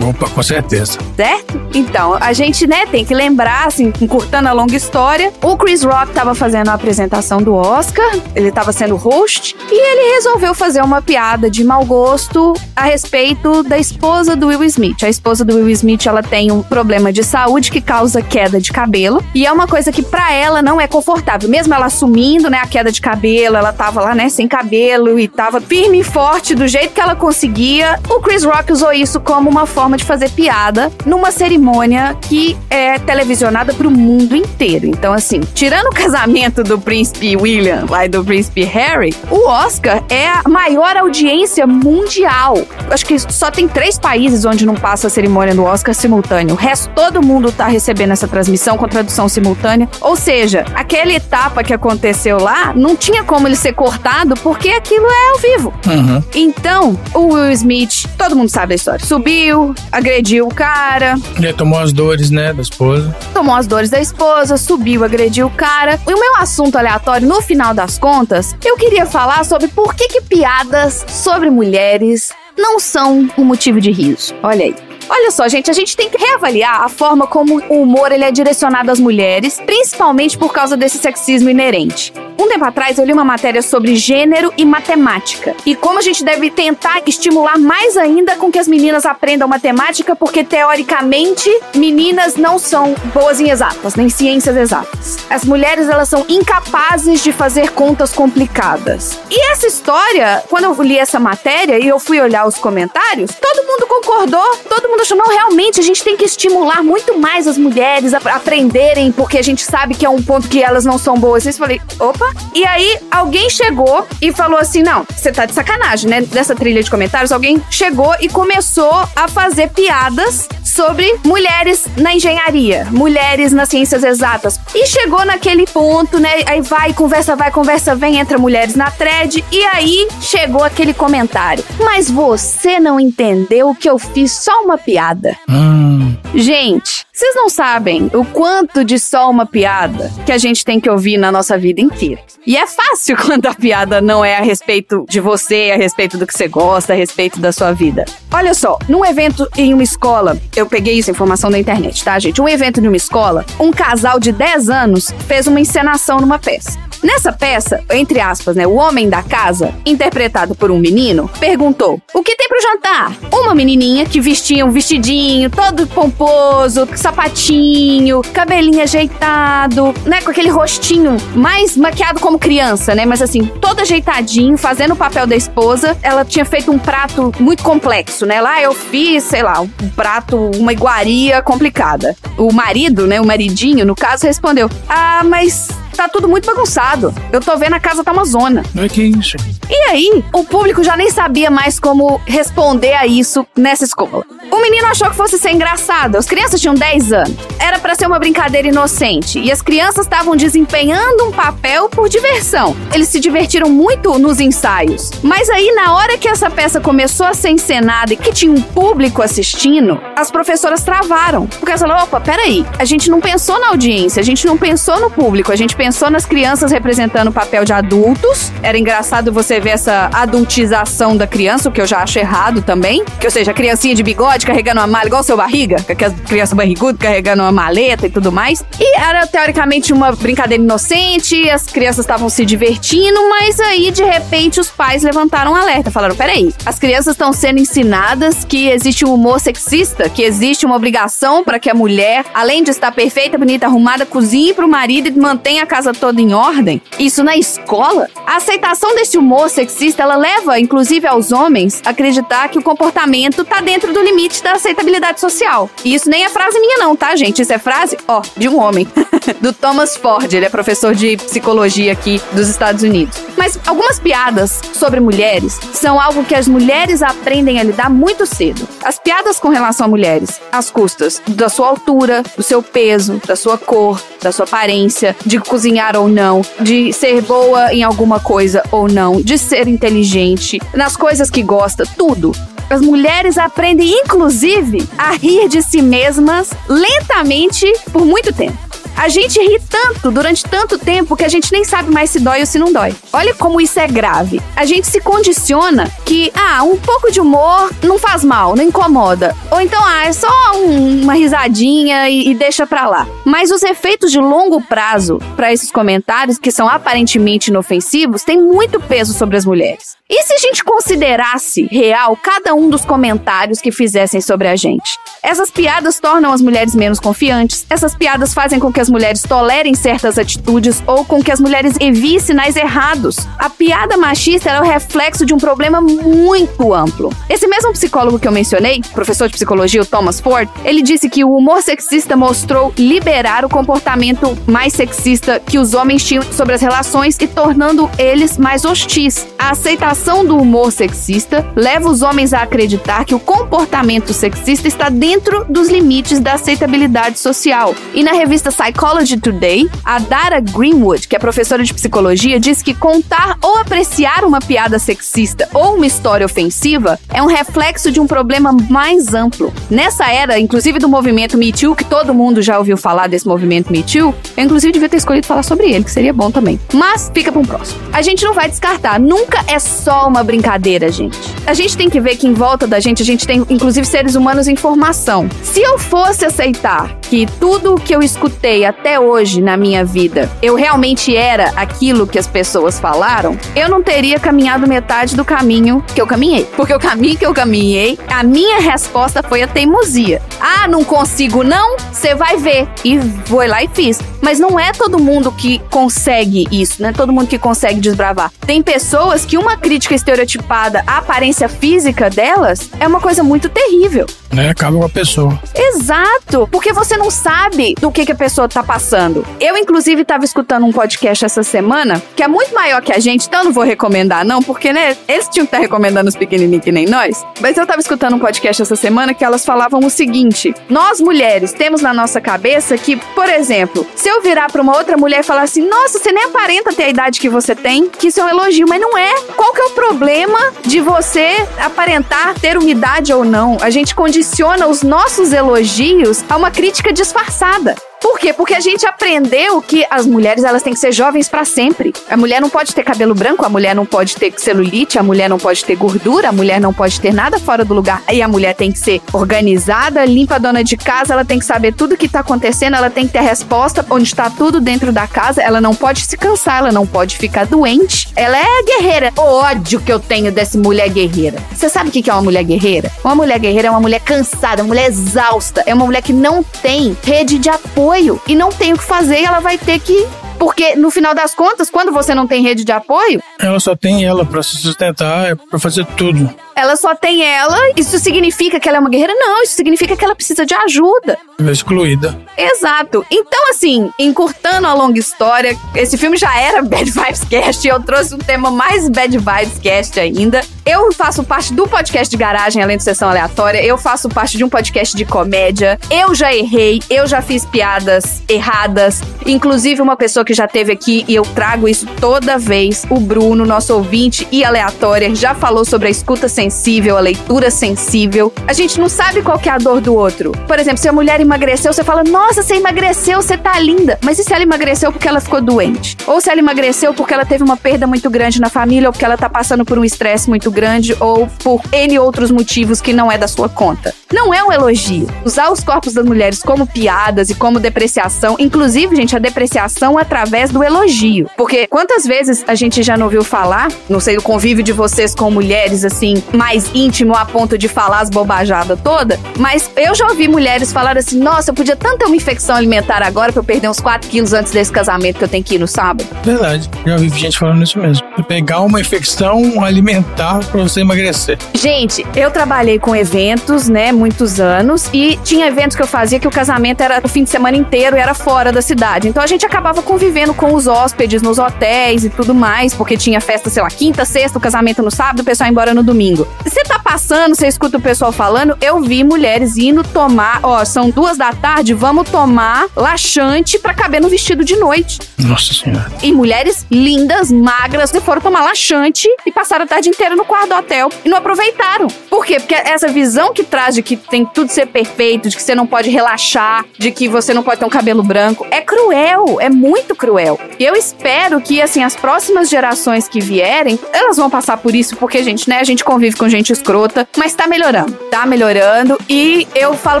Opa, com certeza. certo? Então, a gente, né, tem que lembrar, assim, encurtando a longa história, o Chris Rock tava fazendo a apresentação do Oscar, ele tava sendo host, e ele resolveu fazer uma piada de mau gosto a respeito da esposa do Will Smith. A esposa do Will Smith, ela tem um problema de saúde que causa queda de cabelo, e é uma coisa que pra ela não é confortável. Mesmo ela assumindo, né, a queda de cabelo, ela tava lá, né, sem cabelo e tava firme e forte do jeito que ela conseguia. O Chris Rock usou isso como uma forma de fazer piada numa cerimônia que é televisionada pro mundo inteiro. Então, assim, tirando o casamento do príncipe William lá e do príncipe Harry, o Oscar é a maior audiência mundial. Acho que só tem três países onde não passa a cerimônia do Oscar simultâneo. O resto, todo mundo tá recebendo essa transmissão com tradução simultânea. Ou seja, aquela etapa que aconteceu lá, não tinha como ele ser cortado porque aquilo é ao vivo. Uhum. Então, o Will Smith, todo mundo sabe a história, subiu, agrediu o cara, Ele tomou as dores, né, da esposa. tomou as dores da esposa, subiu, agrediu o cara. E o meu assunto aleatório, no final das contas, eu queria falar sobre por que, que piadas sobre mulheres não são um motivo de riso. Olha aí. Olha só, gente, a gente tem que reavaliar a forma como o humor ele é direcionado às mulheres, principalmente por causa desse sexismo inerente. Um tempo atrás eu li uma matéria sobre gênero e matemática e como a gente deve tentar estimular mais ainda com que as meninas aprendam matemática, porque teoricamente meninas não são boas em exatas, nem ciências exatas. As mulheres elas são incapazes de fazer contas complicadas. E essa história, quando eu li essa matéria e eu fui olhar os comentários, todo mundo concordou, todo mundo achou, não, realmente a gente tem que estimular muito mais as mulheres a aprenderem, porque a gente sabe que é um ponto que elas não são boas. Eu falei, opa. E aí alguém chegou e falou assim: não, você tá de sacanagem, né? Nessa trilha de comentários, alguém chegou e começou a fazer piadas sobre mulheres na engenharia, mulheres nas ciências exatas. E chegou naquele ponto, né? Aí vai, conversa, vai, conversa, vem, entra mulheres na thread. E aí chegou aquele comentário. Mas você não entendeu que eu fiz só uma piada. Hum. Gente, vocês não sabem o quanto de só uma piada que a gente tem que ouvir na nossa vida inteira. E é fácil [laughs] quando a piada não é a respeito de você, a respeito do que você gosta, a respeito da sua vida. Olha só, num evento em uma escola, eu peguei isso, informação da internet, tá, gente? Um evento em uma escola, um casal de 10 anos fez uma encenação numa peça. Nessa peça, entre aspas, né, o homem da casa, interpretado por um menino, perguntou: "O que tem pro jantar?" Uma menininha que vestia um vestidinho todo pomposo, sapatinho, cabelinho ajeitado, né, com aquele rostinho mais maquiado como criança, né, mas assim, todo ajeitadinho, fazendo o papel da esposa. Ela tinha feito um prato muito complexo, né? Lá eu fiz, sei lá, um prato, uma iguaria complicada. O marido, né, o maridinho, no caso, respondeu: "Ah, mas tá tudo muito bagunçado. Eu tô vendo a casa tá uma zona. Não é que isso. E aí, o público já nem sabia mais como responder a isso nessa escola. O menino achou que fosse ser engraçado. As crianças tinham 10 anos. Era pra ser uma brincadeira inocente. E as crianças estavam desempenhando um papel por diversão. Eles se divertiram muito nos ensaios. Mas aí, na hora que essa peça começou a ser encenada e que tinha um público assistindo, as professoras travaram. Porque elas falaram: opa, peraí. A gente não pensou na audiência, a gente não pensou no público, a gente pensou nas crianças representando o papel de adultos. Era engraçado você ver essa adultização da criança, o que eu já acho errado também. Que, ou seja, a criancinha de bigode carregando uma mala igual seu barriga, com aquelas crianças barrigudas carregando uma maleta e tudo mais. E era teoricamente uma brincadeira inocente, as crianças estavam se divertindo, mas aí de repente os pais levantaram um alerta, falaram: peraí, as crianças estão sendo ensinadas que existe um humor sexista, que existe uma obrigação para que a mulher, além de estar perfeita, bonita, arrumada, cozinhe pro marido e mantenha a casa toda em ordem. Isso na escola? A aceitação desse humor sexista, ela leva, inclusive, aos homens a acreditar que o comportamento tá dentro do limite da aceitabilidade social. E isso nem é frase minha não, tá, gente? Isso é frase, ó, de um homem. [laughs] do Thomas Ford, ele é professor de psicologia aqui dos Estados Unidos. Mas algumas piadas sobre mulheres são algo que as mulheres aprendem a lidar muito cedo. As piadas com relação a mulheres, às custas da sua altura, do seu peso, da sua cor, da sua aparência, de cozinhar ou não, de ser boa em alguma coisa ou não, de ser inteligente, nas coisas que gosta, tudo. As mulheres aprendem, inclusive, a rir de si mesmas lentamente por muito tempo. A gente ri tanto durante tanto tempo que a gente nem sabe mais se dói ou se não dói. Olha como isso é grave. A gente se condiciona que, ah, um pouco de humor não faz mal, não incomoda. Ou então, ah, é só um- uma risadinha e, e deixa pra lá. Mas os efeitos de longo prazo para esses comentários, que são aparentemente inofensivos, têm muito peso sobre as mulheres. E se a gente considerasse real cada um dos comentários que fizessem sobre a gente? Essas piadas tornam as mulheres menos confiantes, essas piadas fazem com que as mulheres tolerem certas atitudes ou com que as mulheres eviem sinais errados. A piada machista é o reflexo de um problema muito amplo. Esse mesmo psicólogo que eu mencionei, professor de psicologia, o Thomas Ford, ele disse que o humor sexista mostrou liberar o comportamento mais sexista que os homens tinham sobre as relações e tornando eles mais hostis. A aceitação do humor sexista leva os homens a acreditar que o comportamento sexista está dentro dos limites da aceitabilidade social. E na revista Psychology Today, a Dara Greenwood, que é professora de psicologia, diz que contar ou apreciar uma piada sexista ou uma história ofensiva é um reflexo de um problema mais amplo. Nessa era, inclusive do movimento Me Too, que todo mundo já ouviu falar desse movimento Me Too, eu inclusive devia ter escolhido falar sobre ele, que seria bom também. Mas fica para um próximo. A gente não vai descartar, nunca é só uma brincadeira, gente. A gente tem que ver que em volta da gente a gente tem inclusive seres humanos em formação. Se eu fosse aceitar que tudo o que eu escutei até hoje na minha vida, eu realmente era aquilo que as pessoas falaram, eu não teria caminhado metade do caminho que eu caminhei. Porque o caminho que eu caminhei, a minha resposta foi a teimosia. Ah, não consigo não? Você vai ver. E foi lá e fiz. Mas não é todo mundo que consegue isso, né? Todo mundo que consegue desbravar. Tem pessoas que uma crítica estereotipada à aparência física delas é uma coisa muito terrível. Né? Acaba com a pessoa. Exato, porque você não sabe do que, que a pessoa tá passando. Eu, inclusive, tava escutando um podcast essa semana que é muito maior que a gente, então não vou recomendar, não, porque, né, eles tinham que estar recomendando os pequenininhos que nem nós. Mas eu tava escutando um podcast essa semana que elas falavam o seguinte: nós mulheres temos na nossa cabeça que, por exemplo, se eu virar pra uma outra mulher e falar assim, nossa, você nem aparenta ter a idade que você tem, que isso é um elogio, mas não é. Qual que é o problema de você aparentar ter uma idade ou não? A gente condiciona os nossos elogios a uma crítica disfarçada. Por quê? Porque a gente aprendeu que as mulheres elas têm que ser jovens pra sempre. A mulher não pode ter cabelo branco, a mulher não pode ter celulite, a mulher não pode ter gordura, a mulher não pode ter nada fora do lugar. E a mulher tem que ser organizada, limpa, dona de casa, ela tem que saber tudo que tá acontecendo, ela tem que ter a resposta onde está tudo dentro da casa, ela não pode se cansar, ela não pode ficar doente. Ela é guerreira. O ódio que eu tenho dessa mulher guerreira. Você sabe o que é uma mulher guerreira? Uma mulher guerreira é uma mulher cansada, uma mulher exausta, é uma mulher que não tem rede de apoio e não tem o que fazer ela vai ter que. Porque no final das contas, quando você não tem rede de apoio, Ela só tem ela pra se sustentar, pra fazer tudo. ela só tem ela. Isso significa que ela é uma guerreira? Não, isso significa que ela precisa de ajuda. Excluída. Exato. Então, assim, encurtando a longa história, esse filme já era [laughs] Bad Vibes Cast e eu trouxe um tema mais Bad Vibes Cast ainda. Eu faço parte do podcast de garagem, além de sessão aleatória. Eu faço parte de um podcast de comédia. Eu já errei, eu já fiz piadas erradas. Inclusive, uma pessoa que já teve aqui, e eu trago isso toda vez, o Bruno, nosso ouvinte e aleatória, já falou sobre a escuta sensível, a leitura sensível. A gente não sabe qual que é a dor do outro. Por exemplo, se a mulher emagreceu, você fala, nossa, você emagreceu, você tá linda. Mas e se ela emagreceu porque ela ficou doente? Ou se ela emagreceu porque ela teve uma perda muito grande na família, ou porque ela tá passando por um estresse muito grande, ou por N outros motivos que não é da sua conta. Não é um elogio. Usar os corpos das mulheres como piadas e como depreciação, inclusive, gente, a depreciação através do elogio. Porque quantas vezes a gente já não ouviu falar, não sei, o convívio de vocês com mulheres, assim, mais íntimo a ponto de falar as bobajadas toda, mas eu já ouvi mulheres falar assim: nossa, eu podia tanto ter uma infecção alimentar agora pra eu perder uns 4 quilos antes desse casamento que eu tenho que ir no sábado. Verdade. Já ouvi gente falando isso mesmo. Pegar uma infecção alimentar pra você emagrecer. Gente, eu trabalhei com eventos, né, muitos anos, e tinha eventos que eu fazia que o casamento era o fim de semana inteiro e era fora da cidade. Então a gente acabava convivendo com os hóspedes nos hotéis e tudo mais, porque tinha festa, sei lá, quinta, sexta, o casamento no sábado, o pessoal ia embora no domingo. Você tá passando, você escuta o pessoal falando, eu vi mulheres indo tomar, ó, são duas da tarde, vamos tomar laxante pra caber no vestido de noite. Nossa senhora. E mulheres lindas, magras. Você foram tomar laxante e passaram a tarde inteira no quarto do hotel e não aproveitaram. Por quê? Porque essa visão que traz de que tem que tudo ser perfeito, de que você não pode relaxar, de que você não pode ter um cabelo branco, é cruel, é muito cruel. E eu espero que, assim, as próximas gerações que vierem, elas vão passar por isso, porque, gente, né, a gente convive com gente escrota, mas tá melhorando, tá melhorando. E eu falo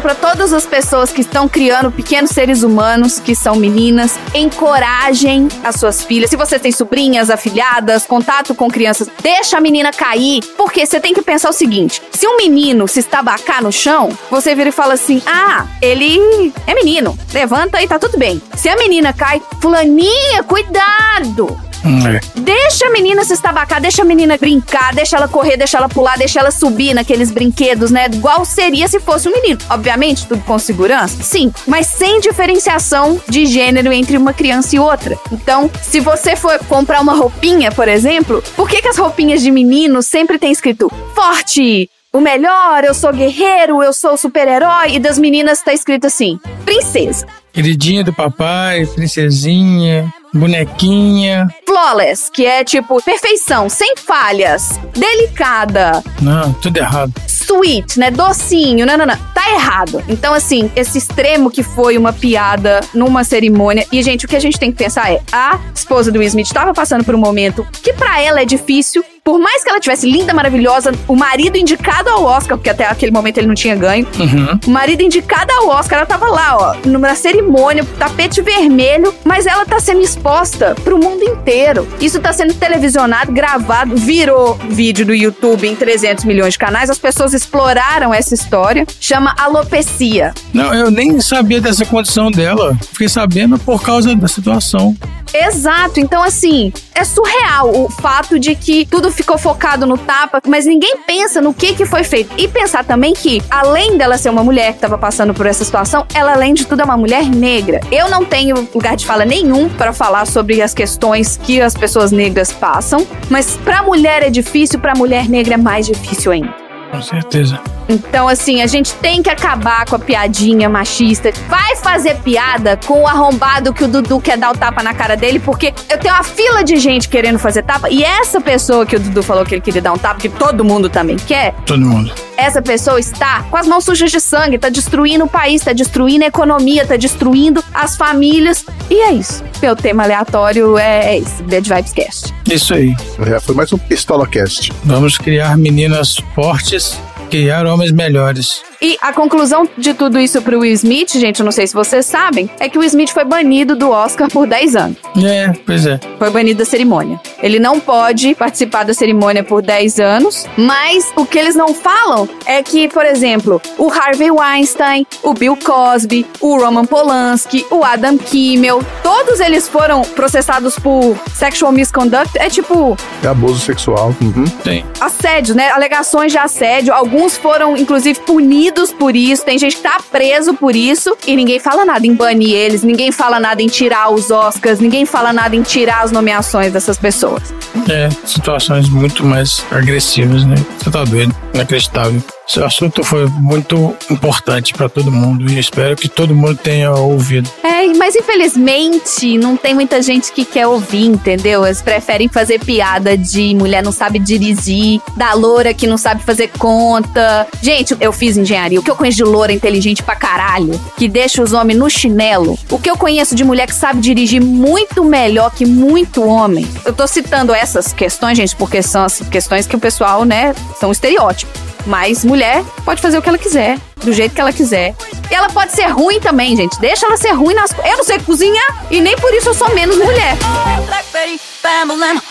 pra todas as pessoas que estão criando pequenos seres humanos, que são meninas, encorajem as suas filhas. Se você tem sobrinhas, afilhadas, contato com crianças, deixa a menina cair, porque você tem que pensar o seguinte: se um menino se estabacar no chão, você vira e fala assim: ah, ele é menino, levanta e tá tudo bem. Se a menina cai, fulaninha, cuidado! É. Deixa a menina se estabacar, deixa a menina brincar, deixa ela correr, deixa ela pular, deixa ela subir naqueles brinquedos, né? Igual seria se fosse um menino. Obviamente, tudo com segurança, sim, mas sem diferenciação de gênero entre uma criança e outra. Então, se você for comprar uma roupinha, por exemplo, por que, que as roupinhas de menino sempre tem escrito forte? O melhor, eu sou guerreiro, eu sou super-herói, e das meninas tá escrito assim: princesa. Queridinha do papai, princesinha, bonequinha. Flawless, que é tipo perfeição, sem falhas, delicada, Não, tudo errado. sweet, né? Docinho, não, não, não. Tá errado. Então, assim, esse extremo que foi uma piada numa cerimônia. E, gente, o que a gente tem que pensar é: a esposa do Will Smith estava passando por um momento que pra ela é difícil. Por mais que ela tivesse linda, maravilhosa, o marido indicado ao Oscar, porque até aquele momento ele não tinha ganho. Uhum. O marido indicado ao Oscar, ela tava lá, ó, numa cerimônia, tapete vermelho, mas ela tá sendo exposta pro mundo inteiro. Isso tá sendo televisionado, gravado, virou vídeo do YouTube em 300 milhões de canais. As pessoas exploraram essa história. Chama alopecia. Não, eu nem sabia dessa condição dela. Fiquei sabendo por causa da situação. Exato. Então, assim, é surreal o fato de que tudo ficou focado no tapa, mas ninguém pensa no que, que foi feito. E pensar também que, além dela ser uma mulher que estava passando por essa situação, ela, além de tudo, é uma mulher negra. Eu não tenho lugar de fala nenhum para falar sobre as questões que as pessoas negras passam, mas pra mulher é difícil, pra mulher negra é mais difícil ainda. Com certeza. Então, assim, a gente tem que acabar com a piadinha machista. Vai fazer piada com o arrombado que o Dudu quer dar o tapa na cara dele, porque eu tenho uma fila de gente querendo fazer tapa, e essa pessoa que o Dudu falou que ele queria dar um tapa, que todo mundo também quer, Todo mundo. essa pessoa está com as mãos sujas de sangue, tá destruindo o país, tá destruindo a economia, tá destruindo as famílias. E é isso. Meu tema aleatório é, é esse, Bad Vibes Cast. Isso aí. É, foi mais um Pistola Cast. Vamos criar meninas fortes, criar homens melhores. E a conclusão de tudo isso pro Will Smith, gente, eu não sei se vocês sabem, é que o Will Smith foi banido do Oscar por 10 anos. É, pois é. Foi banido da cerimônia. Ele não pode participar da cerimônia por 10 anos, mas o que eles não falam é que, por exemplo, o Harvey Weinstein, o Bill Cosby, o Roman Polanski, o Adam Kimmel, todos eles foram processados por sexual misconduct. É tipo É abuso sexual. Uhum. Tem. assédio, né? Alegações de assédio. Alguns foram, inclusive, punidos por isso. Tem gente que tá preso por isso. E ninguém fala nada em banir eles. Ninguém fala nada em tirar os Oscars. Ninguém fala nada em tirar as nomeações dessas pessoas. É, situações muito mais agressivas, né? Você tá doido, inacreditável. Esse assunto foi muito importante pra todo mundo e espero que todo mundo tenha ouvido. É, mas infelizmente não tem muita gente que quer ouvir, entendeu? Eles preferem fazer piada de mulher não sabe dirigir, da loura que não sabe fazer conta. Gente, eu fiz engenharia. O que eu conheço de loura inteligente pra caralho, que deixa os homens no chinelo. O que eu conheço de mulher que sabe dirigir muito melhor que muito homem. Eu tô citando essas questões, gente, porque são as questões que o pessoal, né, são estereótipos. Mas mulher pode fazer o que ela quiser, do jeito que ela quiser. E ela pode ser ruim também, gente. Deixa ela ser ruim nas. co- Eu não sei cozinhar e nem por isso eu sou menos mulher.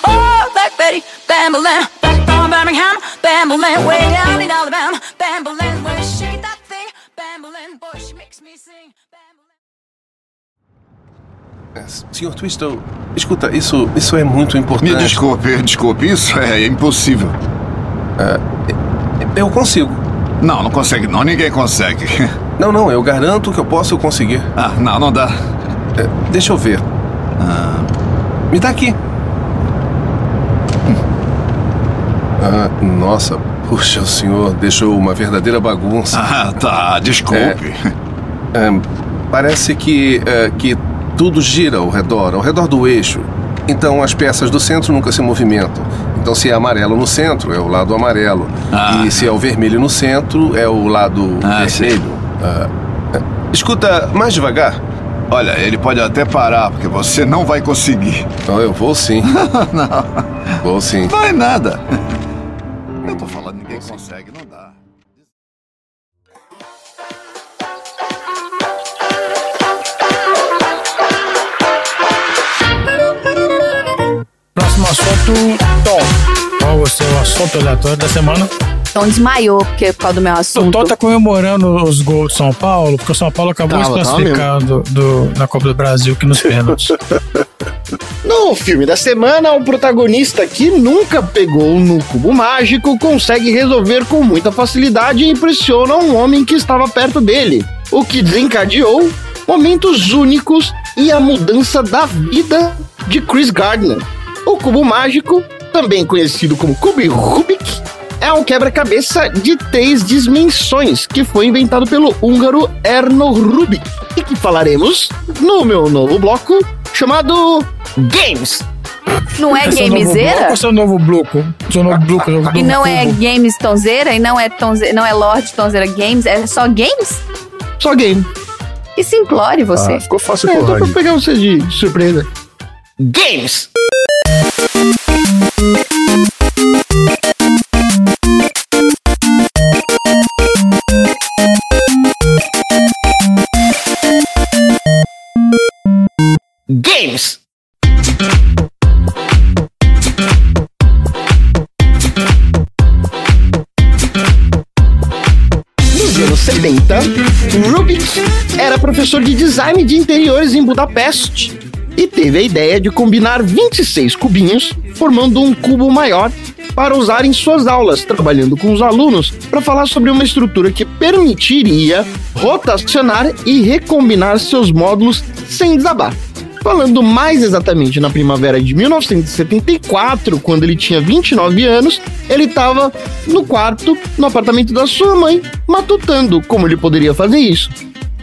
Oh. É, Senhor Twistle, escuta, isso, isso é muito importante. Me desculpe, desculpe, isso é impossível. Eu consigo. Não, não consegue não, ninguém consegue. [laughs] Não, não, eu garanto que eu posso conseguir. Ah, não, não dá. É, deixa eu ver. Me dá aqui. Ah, nossa, puxa, o senhor deixou uma verdadeira bagunça. Ah, tá, desculpe. É, parece que, é, que tudo gira ao redor, ao redor do eixo. Então as peças do centro nunca se movimentam. Então se é amarelo no centro, é o lado amarelo. Ah. E se é o vermelho no centro, é o lado Ah, vermelho. Ah, escuta, mais devagar. Olha, ele pode até parar, porque você não vai conseguir. Então eu vou sim. [laughs] não, Vou sim. vai nada. Eu tô falando, ninguém consegue, não dá. Próximo assunto, seu assunto aleatório da semana? Então desmaiou, porque é por causa do meu O assunto. Tom tá comemorando os gols de São Paulo, porque o São Paulo acabou Tava, classificar do, do- na Copa do Brasil aqui nos pênaltis. [laughs] No filme da semana, o protagonista que nunca pegou no cubo mágico consegue resolver com muita facilidade e impressiona um homem que estava perto dele, o que desencadeou momentos únicos e a mudança da vida de Chris Gardner. O cubo mágico, também conhecido como cubo Rubik, é um quebra-cabeça de três dimensões que foi inventado pelo húngaro Erno Rubik e que falaremos no meu novo bloco chamado Games. Não é Seu novo bloco gamezeira? seu novo bloco? Seu novo bloco, seu novo E não é? Games Tonzeira? E não é, tonze... não é Lorde Tonzeira Games? É só Games? Só game. Que simplore você. Ah, ficou fácil É, o só pra pegar você de de surpresa. Games! Games! Nos anos 70, Rubik era professor de design de interiores em Budapeste e teve a ideia de combinar 26 cubinhos, formando um cubo maior para usar em suas aulas, trabalhando com os alunos para falar sobre uma estrutura que permitiria rotacionar e recombinar seus módulos sem desabar. Falando mais exatamente na primavera de 1974, quando ele tinha 29 anos, ele estava no quarto, no apartamento da sua mãe, matutando como ele poderia fazer isso.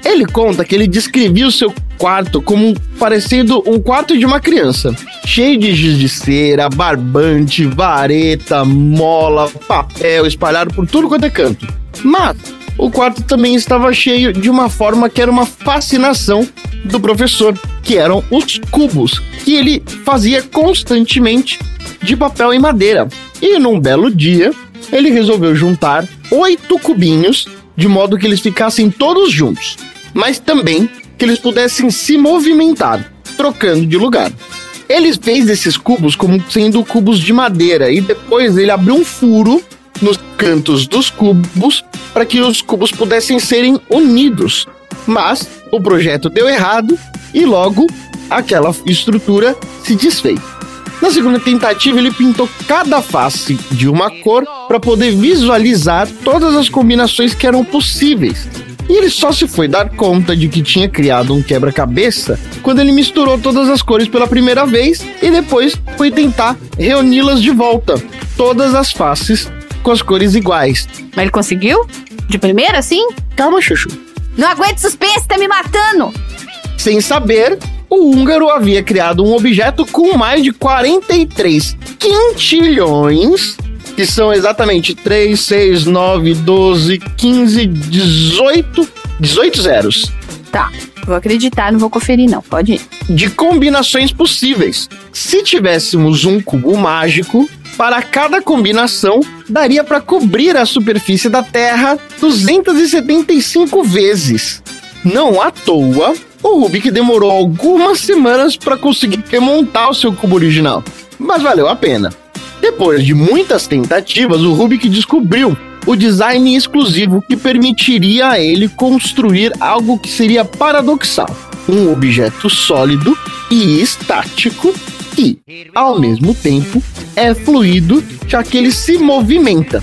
Ele conta que ele descrevia o seu quarto como um- parecido quarto de uma criança, cheio de giz de cera, barbante, vareta, mola, papel espalhado por tudo quanto é canto. Mas o quarto também estava cheio de uma forma que era uma fascinação do professor, que eram os cubos, que ele fazia constantemente de papel e madeira. E num belo dia, ele resolveu juntar oito cubinhos de modo que eles ficassem todos juntos, mas também que eles pudessem se movimentar, trocando de lugar. Ele fez esses cubos como sendo cubos de madeira e depois ele abriu um furo nos cantos dos cubos para que os cubos pudessem serem unidos. Mas o projeto deu errado e logo aquela estrutura se desfez. Na segunda tentativa, ele pintou cada face de uma cor para poder visualizar todas as combinações que eram possíveis. E ele só se foi dar conta de que tinha criado um quebra-cabeça quando ele misturou todas as cores pela primeira vez e depois foi tentar reuni-las de volta, todas as faces com as cores iguais. Mas ele conseguiu? De primeira, sim? Calma, Chuchu. Não aguento suspense, tá me matando! Sem saber, o húngaro havia criado um objeto com mais de 43 quintilhões, que são exatamente 3, 6, 9, 12, 15, 18, 18 zeros Tá, vou acreditar, não vou conferir não, pode ir. de combinações possíveis. Se tivéssemos um cubo mágico, para cada combinação daria para cobrir a superfície da Terra 275 vezes. Não à toa, o Rubik demorou algumas semanas para conseguir remontar o seu cubo original, mas valeu a pena. Depois de muitas tentativas, o Rubik descobriu o design exclusivo que permitiria a ele construir algo que seria paradoxal: um objeto sólido e estático que, ao mesmo tempo, é fluido, já que ele se movimenta.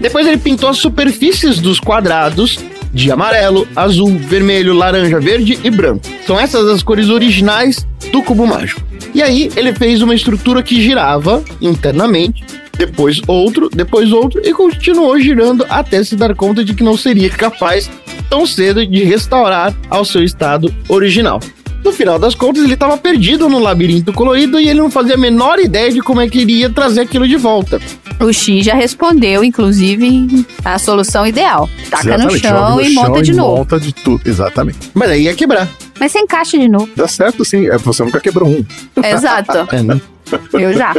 Depois ele pintou as superfícies dos quadrados de amarelo, azul, vermelho, laranja, verde e branco. São essas as cores originais do cubo mágico. E aí ele fez uma estrutura que girava internamente, depois outro, depois outro e continuou girando até se dar conta de que não seria capaz tão cedo de restaurar ao seu estado original. No final das contas, ele estava perdido no labirinto colorido e ele não fazia a menor ideia de como é que iria trazer aquilo de volta. O X já respondeu, inclusive, a solução ideal. Taca no Exatamente, chão joga no e chão monta de novo. Monta de tudo, exatamente. Mas aí ia quebrar. Mas você encaixa de novo. Dá certo sim, é, você nunca quebrou um. Exato. [laughs] É, né? Eu já.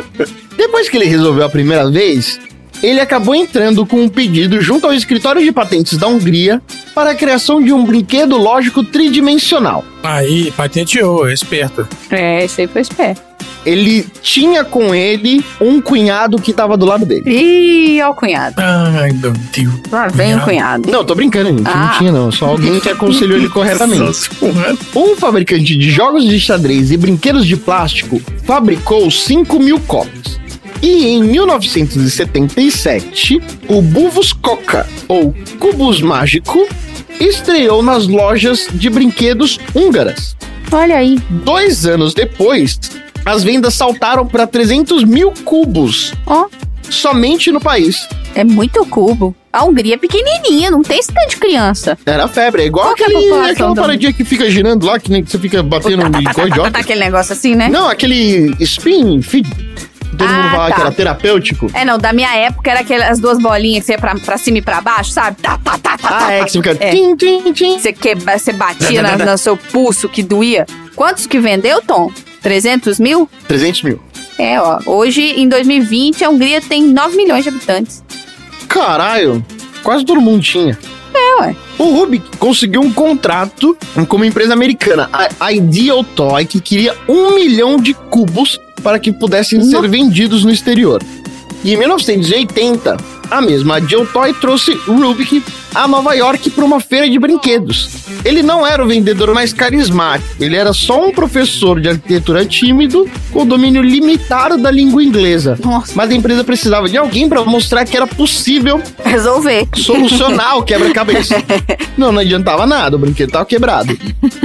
Depois que ele resolveu a primeira vez, ele acabou entrando com um pedido junto ao escritório de patentes da Hungria para a criação de um brinquedo lógico tridimensional. Aí, patenteou, é esperto. É, esse aí foi esperto. Ele tinha com ele um cunhado que estava do lado dele. Ih, ó o cunhado. Ai, meu Deus. Lá vem o cunhado. Não, tô brincando, gente. Ah. Não tinha, não. Só alguém que aconselhou ele corretamente. Um fabricante de jogos de xadrez e brinquedos de plástico fabricou 5 mil cópias. E em 1977, o Buvus Coca, ou Cubus Mágico, estreou nas lojas de brinquedos húngaras. Olha aí. Dois anos depois, as vendas saltaram para 300 mil cubos, Ó, somente no país. é muito cubo. A Hungria é pequenininha, não tem esse tanto de criança. Era febre, é igual Qual é aquele, população aquela paradinha que fica girando lá, que nem que você fica batendo coisa idiota. Aquele negócio assim, né? Não, aquele spin, fi- todo Ah, mundo fala tá. que era terapêutico. É, não, da minha época era aquelas duas bolinhas que você ia pra, pra cima e pra baixo, sabe? Tá, tá, tá, tá, Ah, tá, é tá. que você fica É. tim, tim, tim. Você, quebra, você batia na- no seu pulso que doía. Quantos que vendeu, Tom? 300 mil? 300 mil. É, ó. Hoje, em 2020, a Hungria tem 9 milhões de habitantes. Caralho, quase todo mundo tinha. É, ué. O Rubik conseguiu um contrato com uma empresa americana, a Ideal Toy, que queria um milhão de cubos para que pudessem ser vendidos no exterior. E em 1980, a mesma Ideal Toy trouxe Rubik a Nova York para uma feira de brinquedos. Ele não era o vendedor mais carismático, ele era só um professor de arquitetura tímido com domínio limitado da língua inglesa. Nossa. Mas a empresa precisava de alguém para mostrar que era possível Resolver. solucionar o quebra-cabeça. [laughs] Não, não adiantava nada, o brinquedo tava quebrado.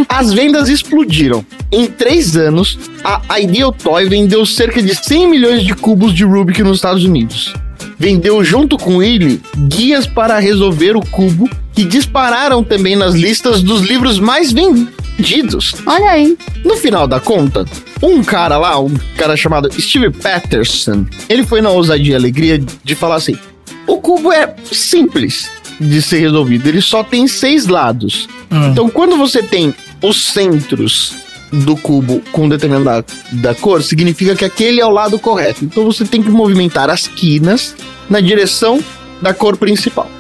As vendas explodiram. Em três anos, a Ideal Toy vendeu cerca de 100 milhões de cubos de Rubik nos Estados Unidos. Vendeu junto com ele guias para resolver o cubo que dispararam também nas listas dos livros mais vendidos. Olha aí. No final da conta, um cara lá, um cara chamado Steve Patterson, ele foi na ousadia e alegria de falar assim: o cubo é simples de ser resolvido, ele só tem seis lados. Hum. Então, quando você tem os centros do cubo com determinada da cor, significa que aquele é o lado correto. Então, você tem que movimentar as quinas na direção da cor principal.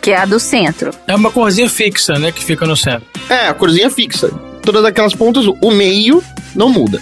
Que é a do centro. É uma corzinha fixa, né? Que fica no centro. É, a corzinha fixa. Todas aquelas pontas, o meio não muda.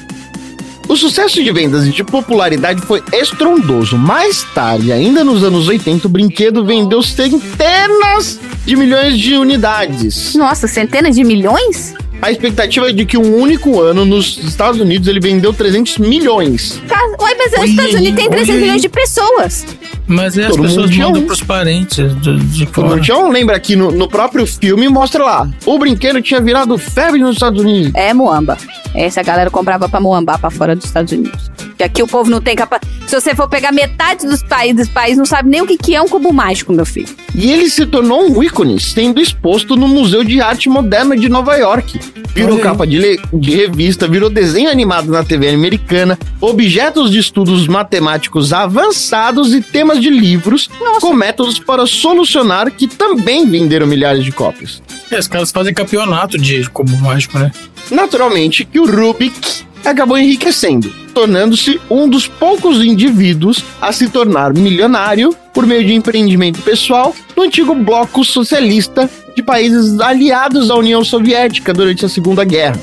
O sucesso de vendas e de popularidade foi estrondoso. Mais tarde, ainda nos anos 80, o brinquedo vendeu centenas de milhões de unidades. Nossa, centenas de milhões? A expectativa é de que um único ano nos Estados Unidos ele vendeu 300 milhões. Ué, mas os Estados Unidos tem olha 300 aí. milhões de pessoas. Mas aí as pessoas mandam um. pros parentes de, de fora. um, lembra que no, no próprio filme mostra lá, o brinquedo tinha virado febre nos Estados Unidos. É Moamba. Essa galera comprava pra Moamba, pra fora dos Estados Unidos. Porque aqui o povo não tem capa. Se você for pegar metade dos países, país não sabe nem o que, que é um cubo mágico, meu filho. E ele se tornou um ícone, sendo exposto no Museu de Arte Moderna de Nova York. Virou capa de, le- de revista, virou desenho animado na TV americana, objetos de estudos matemáticos avançados e temas de livros com métodos para solucionar que também venderam milhares de cópias. E os caras fazem campeonato de cubo mágico, né? Naturalmente que o Rubik acabou enriquecendo, tornando-se um dos poucos indivíduos a se tornar milionário por meio de empreendimento pessoal no antigo bloco socialista de países aliados à União Soviética durante a Segunda Guerra.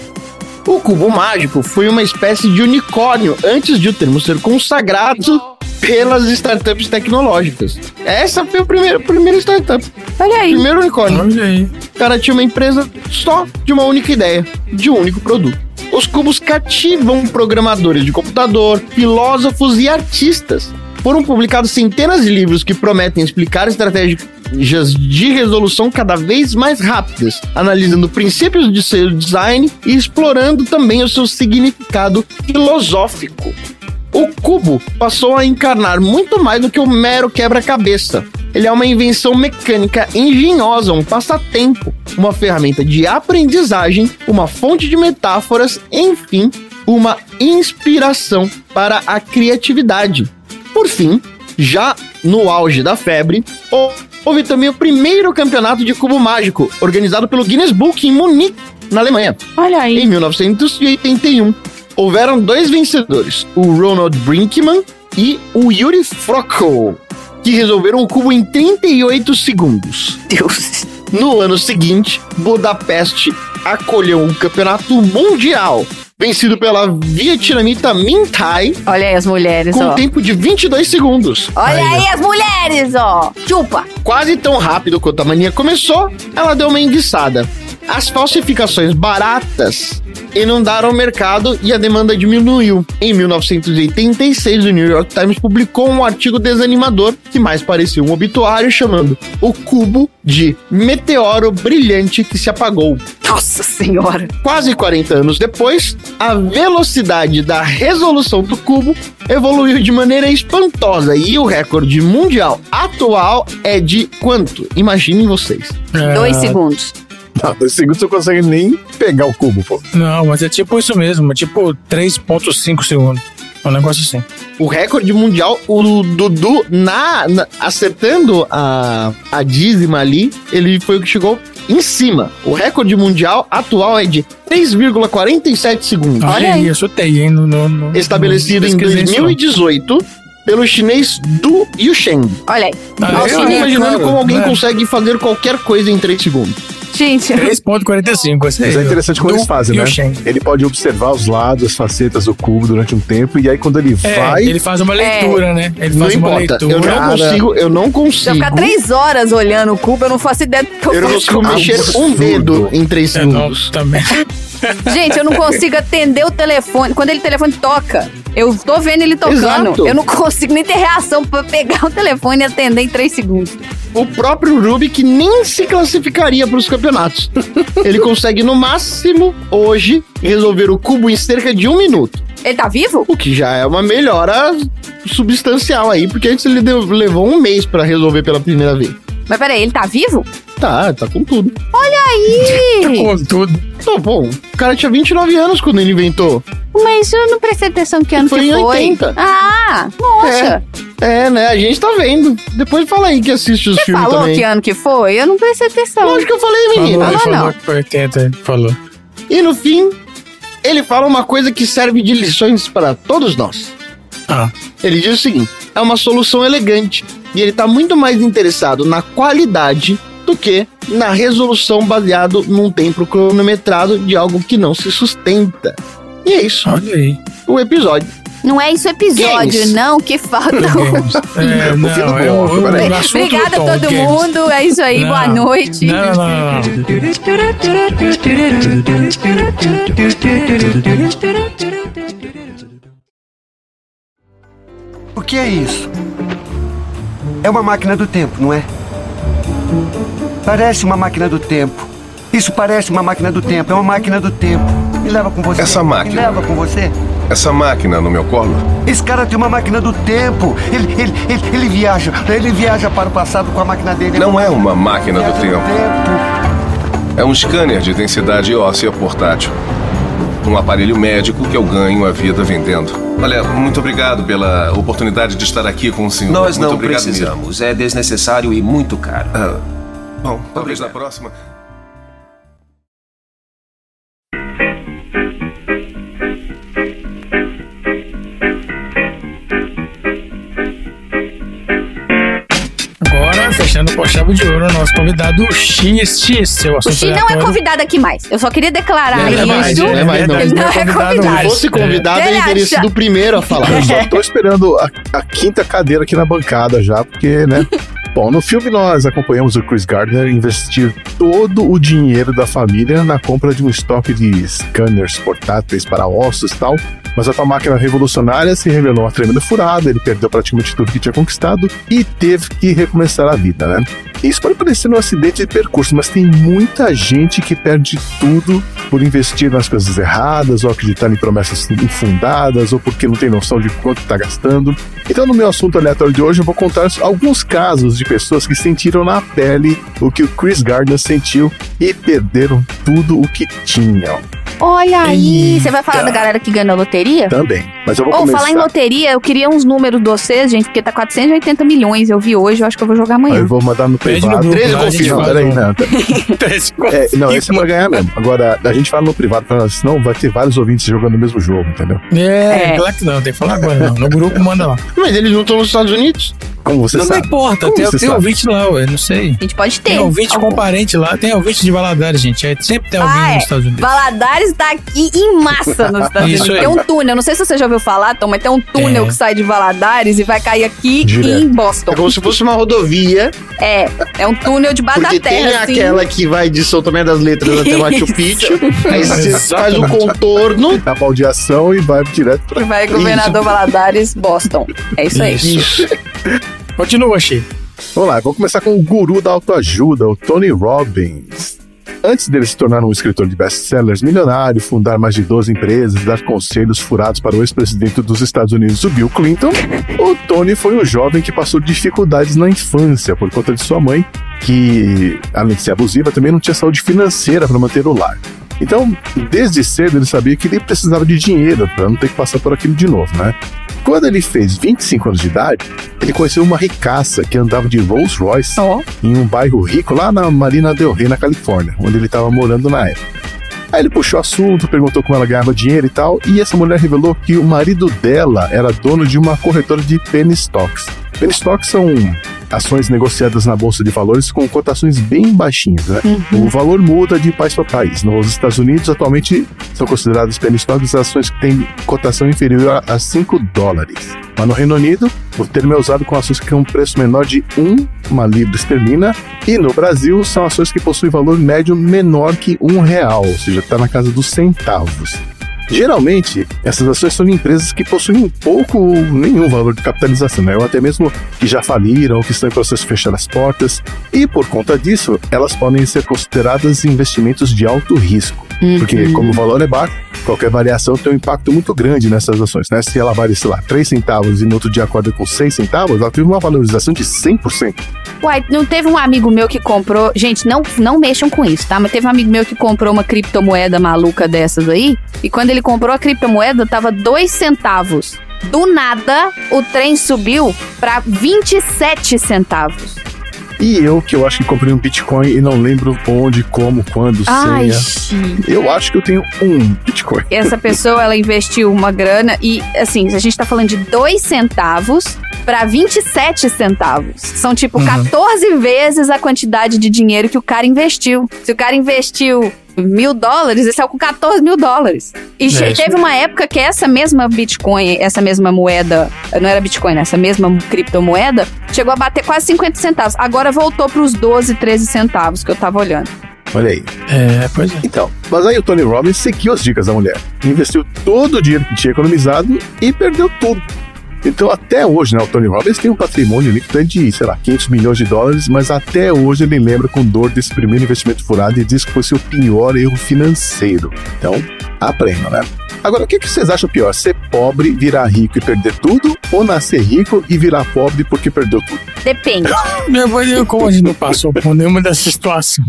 O cubo mágico foi uma espécie de unicórnio antes de o termo ser consagrado pelas startups tecnológicas. Essa foi a primeira, a primeira startup, Olha aí. primeiro unicórnio. Olha aí. O cara tinha uma empresa só de uma única ideia, de um único produto. Os cubos cativam programadores de computador, filósofos e artistas. Foram publicados centenas de livros que prometem explicar estratégias de resolução cada vez mais rápidas, analisando princípios de seu design e explorando também o seu significado filosófico. O cubo passou a encarnar muito mais do que o mero quebra-cabeça. Ele é uma invenção mecânica engenhosa, um passatempo, uma ferramenta de aprendizagem, uma fonte de metáforas, enfim, uma inspiração para a criatividade. Por fim, já no auge da febre, hou- houve também o primeiro campeonato de cubo mágico, organizado pelo Guinness Book em Munique, na Alemanha. Olha aí. Em 1981, houveram dois vencedores, o Ronald Brinkman e o Yuri Frockel, que resolveram o cubo em 38 segundos. Deus. No ano seguinte, Budapeste acolheu um campeonato mundial, vencido pela vietnamita Minh Thai, Olha aí as mulheres, com ó. um tempo de 22 segundos. Olha aí as mulheres, ó. Chupa. Quase tão rápido quanto a mania começou, ela deu uma enguiçada. As falsificações baratas inundaram o mercado e a demanda diminuiu. Em 1986, o New York Times publicou um artigo desanimador que mais parecia um obituário chamando o cubo de meteoro brilhante que se apagou. Nossa senhora. Quase 40 anos depois, a velocidade da resolução do cubo evoluiu de maneira espantosa e o recorde mundial atual é de quanto? Imaginem vocês. É, Dois segundos. Não, dois segundos você não consegue nem pegar o cubo, pô. Não, mas é tipo isso mesmo. É tipo 3,5 segundos. É um negócio assim. O recorde mundial, o Dudu, na, na- acertando a, a dízima ali, ele foi o que chegou em cima. O recorde mundial atual é de 3,47 segundos. Olha Olha aí. eu chutei, hein? No, no, no- Estabelecido no- em pesquisei só. 2018 pelo chinês Du Yusheng. Olha aí. Ah, Eu é? fico chinês. imaginando claro, como alguém né? consegue fazer qualquer coisa em 3 segundos. Gente, 3,45. esse aí, Mas é interessante como do eles fazem, né? Ele pode observar os lados, as facetas do cubo durante um tempo, e aí quando ele É, vai. ele faz uma leitura, né? Ele Não faz uma importa. leitura. Eu não Cara. consigo, eu não se eu consigo. ficar três horas olhando o cubo, eu não faço ideia do que eu, Eu não consigo mexer um absurdo. dedo em 3 É, não, segundos. também. Gente, eu não [laughs] consigo atender o telefone. Quando ele telefone toca, eu tô vendo ele tocando. Exato. Eu não consigo nem ter reação pra pegar o telefone e atender em três segundos. O próprio Rubik nem se classificaria para os campeonatos. Ele consegue, no máximo, hoje, resolver o cubo em cerca de um minuto. Ele tá vivo? O que já é uma melhora substancial aí, porque antes ele levou um mês para resolver pela primeira vez. Mas peraí, ele tá vivo? Tá, tá com tudo. Ih, [laughs] Com tudo. Então, bom, o cara tinha 29 anos quando ele inventou. mas eu não prestei atenção que ano Foi que em foi. 80. Ah, nossa. É, né? A gente tá vendo. Depois fala aí que assiste os Você filmes falou também. que ano que foi? Eu não prestei atenção. Lógico que eu falei, menina. Falou, falou não. que foi 80, ele falou. E no fim, ele fala uma coisa que serve de lições para todos nós. Ah, Ele diz o seguinte: é uma solução elegante e ele está muito mais interessado na qualidade do que na resolução baseado num tempo cronometrado de algo que não se sustenta. E é isso, olha aí. o episódio. Não é isso episódio, Games. não, que falta. Games. É, [laughs] não, é Obrigada a todo Games. mundo. É isso aí, Não, boa noite. Não, não. [laughs] O que é isso? É uma máquina do tempo, não é? Parece uma máquina do tempo. Isso parece uma máquina do tempo. É uma máquina do tempo. Me leva com você. Essa máquina. Me leva com você. Essa máquina no meu colo Esse cara tem uma máquina do tempo. Ele, ele, ele, ele viaja. Ele viaja para o passado com a máquina dele. não é uma máquina do tempo. tempo. É um scanner de densidade óssea portátil. Um aparelho médico que eu ganho a vida vendendo. Olha, muito obrigado pela oportunidade de estar aqui com o senhor. Nós muito não obrigado mesmo. precisamos. É desnecessário e muito caro. Ah, bom, talvez na próxima. De ouro, nosso convidado o X, X, seu O assunto Xi não é convidado aqui mais. Eu só queria declarar Ele é mais, isso. ele é mais, não. Ele não é Se convidado. fosse convidado, É. ele teria sido o primeiro a falar. Eu só tô esperando a, a quinta cadeira aqui na bancada já, porque, né? [laughs] Bom, no filme nós acompanhamos o Chris Gardner investir todo o dinheiro da família na compra de um estoque de scanners portáteis para ossos e tal. Mas a máquina revolucionária se revelou uma tremenda furada, ele perdeu praticamente tudo que tinha conquistado e teve que recomeçar a vida, né? Isso pode parecer um acidente de percurso, mas tem muita gente que perde tudo por investir nas coisas erradas, ou acreditar em promessas infundadas, ou porque não tem noção de quanto está gastando. Então, no meu assunto aleatório de hoje, eu vou contar alguns casos de pessoas que sentiram na pele o que o Chris Gardner sentiu e perderam tudo o que tinham. Olha aí, Eita. você vai falar da galera que ganhou loteria? Também. Mas eu vou Ou começar. falar em loteria, eu queria uns números de vocês, gente, porque tá 480 milhões. Eu vi hoje, eu acho que eu vou jogar Aí amanhã. Eu vou mandar no Pede no privado. grupo Treze lá, a gente confirma, Não, peraí, não. [laughs] Treze É, não, esse é pra ganhar mesmo. Agora, a gente fala no privado, senão vai ter vários ouvintes jogando o mesmo jogo, entendeu? É, É. claro que não, tem que falar agora não. No grupo manda lá. Mas eles não estão nos Estados Unidos? Como você Não, sabe. importa, Como tem, tem sabe? ouvinte lá, ué, não sei. A gente pode ter. Tem ouvinte algum. com parente lá, tem ouvinte de Valadares, gente. É, sempre tem alguém Ah, é. nos Estados Unidos. Valadares tá aqui em massa nos Estados Isso Unidos. aí. Tem um túnel, não sei se você já ouviu falar, Tom, mas tem um túnel É. que sai de Valadares e vai cair aqui Direto. em Boston. É como se fosse uma rodovia, É, é um túnel debaixo porque da tem terra, assim. aquela que vai de São Tomé das Letras até [laughs] Machu Isso. Picchu. Aí você faz o Exatamente. contorno. A baldeação e vai direto pra. Vai governador Valadares, Boston. É isso aí. Isso. Continua, Chico. Vamos lá, vamos começar com o guru da autoajuda, o Tony Robbins. Antes dele se tornar um escritor de best-sellers milionário, fundar mais de 12 empresas, dar conselhos furados para o ex-presidente dos Estados Unidos, o Bill Clinton, o Tony foi um jovem que passou dificuldades na infância por conta de sua mãe, que, além de ser abusiva, também não tinha saúde financeira para manter o lar. Então, desde cedo ele sabia que ele precisava de dinheiro para não ter que passar por aquilo de novo, né? Quando ele fez 25 anos de idade, ele conheceu uma ricaça que andava de Rolls Royce Ó. em um bairro rico lá na Marina Del Rey, na Califórnia, onde ele estava morando na época. Aí ele puxou o assunto, perguntou como ela ganhava dinheiro e tal, e essa mulher revelou que o marido dela era dono de uma corretora de penny stocks. Penny stocks são ações negociadas na bolsa de valores com cotações bem baixinhas, né? O valor muda de país para país. Nos Estados Unidos, atualmente, são consideradas penny stocks ações que têm cotação inferior a 5 dólares. Mas no Reino Unido, o termo é usado com ações que têm um preço menor de 1, uma libra esterlina, e no Brasil são ações que possuem valor médio menor que um real, ou seja, está na casa dos centavos. Geralmente, essas ações são de empresas que possuem pouco ou nenhum valor de capitalização, né? ou até mesmo que já faliram ou que estão em processo de fechar as portas, e por conta disso, elas podem ser consideradas investimentos de alto risco. Porque, como o valor é baixo, qualquer variação tem um impacto muito grande nessas ações. Né? Se ela vale, sei lá, 3 centavos e no outro dia acorda com 6 centavos, ela teve uma valorização de 100%. Uai, não teve um amigo meu que comprou. Gente, não, não mexam com isso, tá? Mas teve um amigo meu que comprou uma criptomoeda maluca dessas aí. E quando ele comprou a criptomoeda, tava 2 centavos. Do nada, o trem subiu pra 27 centavos. E eu, que eu acho que comprei um Bitcoin e não lembro onde, como, quando, Ai, senha. Eu acho que eu tenho um Bitcoin. Essa pessoa, ela investiu uma grana e, assim, a gente tá falando de 2 centavos pra 27 centavos. São, tipo, Uhum. 14 vezes a quantidade de dinheiro que o cara investiu. Se o cara investiu mil dólares, esse é com 14 mil dólares. E isso teve uma época que essa mesma Bitcoin, essa mesma moeda, não era Bitcoin, né? essa mesma criptomoeda, chegou a bater quase 50 centavos. Agora voltou pros 12, 13 centavos que eu tava olhando. Olha aí. É, pois é. Então, mas aí o Tony Robbins seguiu as dicas da mulher. Investiu todo o dinheiro que tinha economizado e perdeu tudo. Então, até hoje, né, o Tony Robbins tem um patrimônio líquido de, sei lá, 500 milhões de dólares, mas até hoje ele lembra com dor desse primeiro investimento furado e diz que foi seu pior erro financeiro. Então, aprenda, né? Agora, o que que vocês acham pior? Ser pobre, virar rico e perder tudo? Ou nascer rico e virar pobre porque perdeu tudo? Depende. [laughs] Meu, eu- Como a gente não passou por nenhuma dessa situação.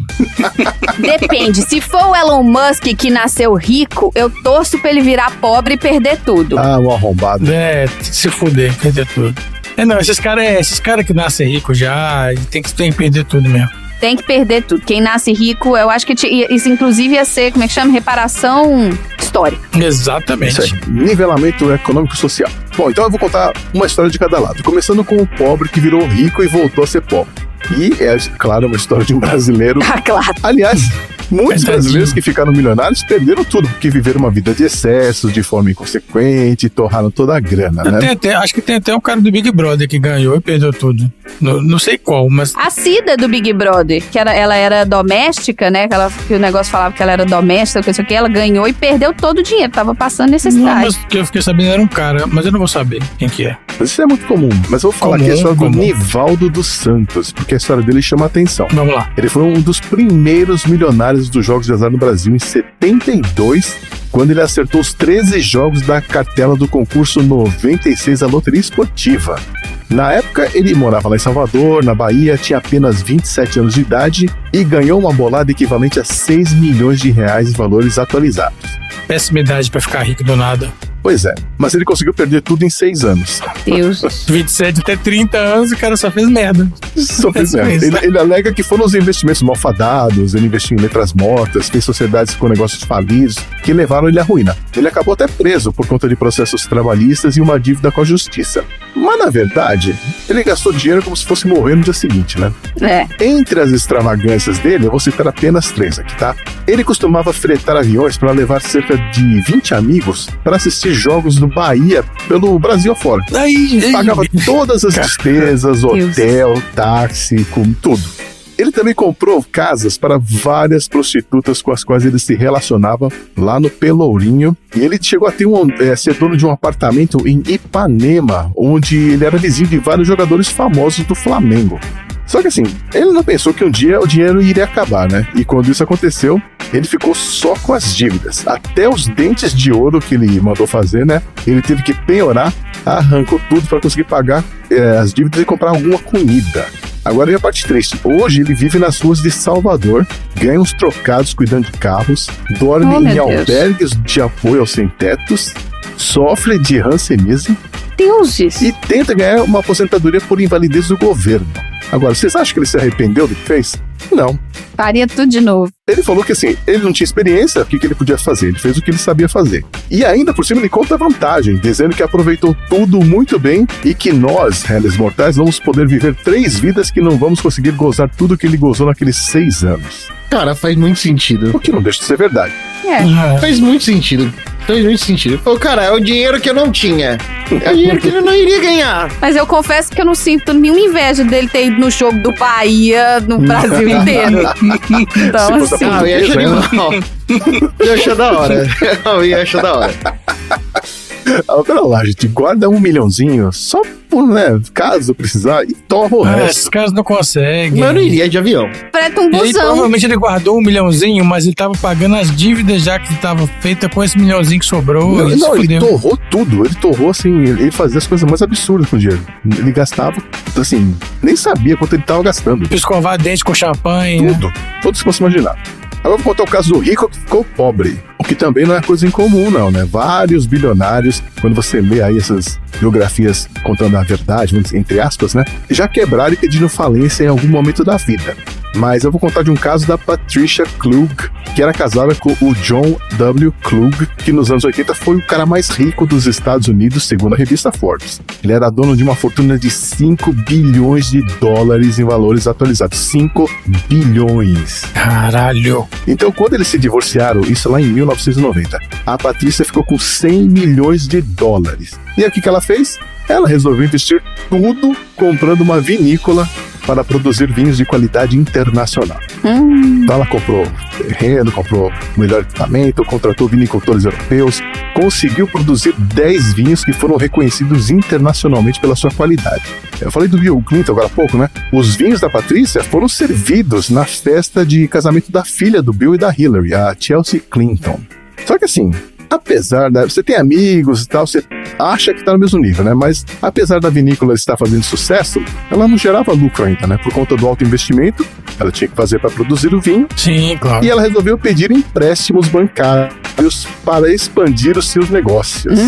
[laughs] Depende. Se for o Elon Musk que nasceu rico, eu torço pra ele virar pobre e perder tudo. Ah, o arrombado. É, se fuder, perder tudo. É, não, esses caras esses cara que nascem ricos já, tem que, tem que perder tudo mesmo. Tem que perder tudo. Quem nasce rico, eu acho que isso inclusive ia ser, como é que chama? Reparação histórica. Exatamente. Isso aí, nivelamento econômico e social. Bom, então eu vou contar uma história de cada lado. Começando com o pobre que virou rico e voltou a ser pobre. E é, claro, uma história de um brasileiro. [laughs] Ah, claro. Aliás, muitos Verdadinho. brasileiros que ficaram milionários perderam tudo, porque viveram uma vida de excessos, de forma inconsequente, torraram toda a grana, Tem né? até- acho que tem até um cara do Big Brother que ganhou e perdeu tudo. Não, não sei qual, mas. A Cida do Big Brother, que era, ela era doméstica, né? Que, ela, que o negócio falava que ela era doméstica, que isso aqui, ela ganhou e perdeu todo o dinheiro. Tava passando Não, necessidade. mas que eu fiquei sabendo era um cara, mas eu não vou saber quem que é. Mas Isso é muito comum. Mas eu vou falar Comum, aqui a história do comum. Nivaldo dos Santos, porque a história dele chama atenção. Vamos lá. Ele foi um dos primeiros milionários dos jogos de azar no Brasil em 72, quando ele acertou os 13 jogos da cartela do concurso 96 da Loteria Esportiva. Na época, ele morava lá em Salvador, na Bahia, tinha apenas 27 anos de idade e ganhou uma bolada equivalente a 6 milhões de reais em valores atualizados. Péssima idade pra ficar rico do nada. Pois é, mas ele conseguiu perder tudo em seis anos. Deus. [laughs] 27 até 30 anos, o cara só fez merda. Só fez É merda. Ele, ele alega que foram os investimentos malfadados, ele investiu em letras mortas, fez sociedades com negócios falidos, que levaram ele à ruína. Ele acabou até preso por conta de processos trabalhistas e uma dívida com a justiça. Mas, na verdade, ele gastou dinheiro como se fosse morrer no dia seguinte, né? É. Entre as extravagâncias dele, eu vou citar apenas três aqui, tá? Ele costumava fretar aviões para levar cerca de 20 amigos para assistir jogos no Bahia pelo Brasil afora. Aí, Pagava todas as despesas, Deus. hotel, táxi, com tudo. Ele também comprou casas para várias prostitutas com as quais ele se relacionava lá no Pelourinho. E ele chegou a ter um, eh, ser dono de um apartamento em Ipanema, onde ele era vizinho de vários jogadores famosos do Flamengo. Só que assim, ele não pensou que um dia o dinheiro iria acabar, né? E quando isso aconteceu, ele ficou só com as dívidas. Até os dentes de ouro que ele mandou fazer, né? Ele teve que penhorar, arrancou tudo para conseguir pagar eh, as dívidas e comprar alguma comida. Agora vem a parte triste. Hoje ele vive nas ruas de Salvador, ganha uns trocados cuidando de carros, dorme Oh, em Deus. albergues de apoio aos sem-tetos, sofre de rancenismo Deuses. e tenta ganhar uma aposentadoria por invalidez do governo. Agora, vocês acham que ele se arrependeu do que fez? Não. Faria tudo de novo. Ele falou que assim, ele não tinha experiência, o que, que ele podia fazer? Ele fez o que ele sabia fazer. E ainda por cima ele conta a vantagem, dizendo que aproveitou tudo muito bem e que nós, réis mortais, vamos poder viver três vidas que não vamos conseguir gozar tudo que ele gozou naqueles seis anos. Cara, faz muito sentido. O que não deixa de ser verdade. É. Faz muito sentido. Faz muito sentido. Ele falou, cara, é o dinheiro que eu não tinha. É o dinheiro que ele não iria ganhar. Mas eu confesso que eu não sinto nenhuma inveja dele ter ido no jogo do Bahia no [laughs] Brasil inteiro. Então, Se fosse a. Ah, eu ia achar Portuguesa, animal. [laughs] Eu ia achar da hora. [laughs] Eu ia achar da hora. [laughs] Ah, pera lá, gente, guarda um milhãozinho só por, né, caso precisar e toma o Ah, resto. esses caras não conseguem. Mas eu não iria de avião. Freta um E aí, busão. provavelmente ele guardou um milhãozinho, mas ele tava pagando as dívidas já que tava feita com esse milhãozinho que sobrou. Não, não, ele torrou tudo. Ele torrou, assim, ele fazia as coisas mais absurdas com o dinheiro. Ele gastava, assim, nem sabia quanto ele tava gastando. Escovar dente com champanhe. né? Tudo. Tudo que você possa imaginar. Agora vou contar o caso do rico que ficou pobre. O que também não é coisa incomum, não, né? Vários bilionários, quando você lê aí essas biografias contando a verdade, entre aspas, né? Já quebraram e pediram falência em algum momento da vida. Mas eu vou contar de um caso da Patricia Klug, que era casada com o John W. Klug, que nos anos 80 foi o cara mais rico dos Estados Unidos, segundo a revista Forbes. Ele era dono de uma fortuna de 5 bilhões de dólares em valores atualizados. 5 bilhões. Caralho. Então, quando eles se divorciaram, isso lá em 1990, a Patrícia ficou com 100 milhões de dólares. E aí, o que, que ela fez? Ela resolveu investir tudo comprando uma vinícola para produzir vinhos de qualidade internacional. Então ela comprou terreno, comprou o melhor equipamento, contratou vinicultores europeus, conseguiu produzir 10 vinhos que foram reconhecidos internacionalmente pela sua qualidade. Eu falei do Bill Clinton agora há pouco, né? Os vinhos da Patrícia foram servidos na festa de casamento da filha do Bill e da Hillary, a Chelsea Clinton. Só que assim, apesar da. Você tem amigos e tal, você acha que tá no mesmo nível, né? Mas apesar da vinícola estar fazendo sucesso, ela não gerava lucro ainda, né? Por conta do alto investimento, ela tinha que fazer para produzir o vinho. Sim, claro. E ela resolveu pedir empréstimos bancários para expandir os seus negócios.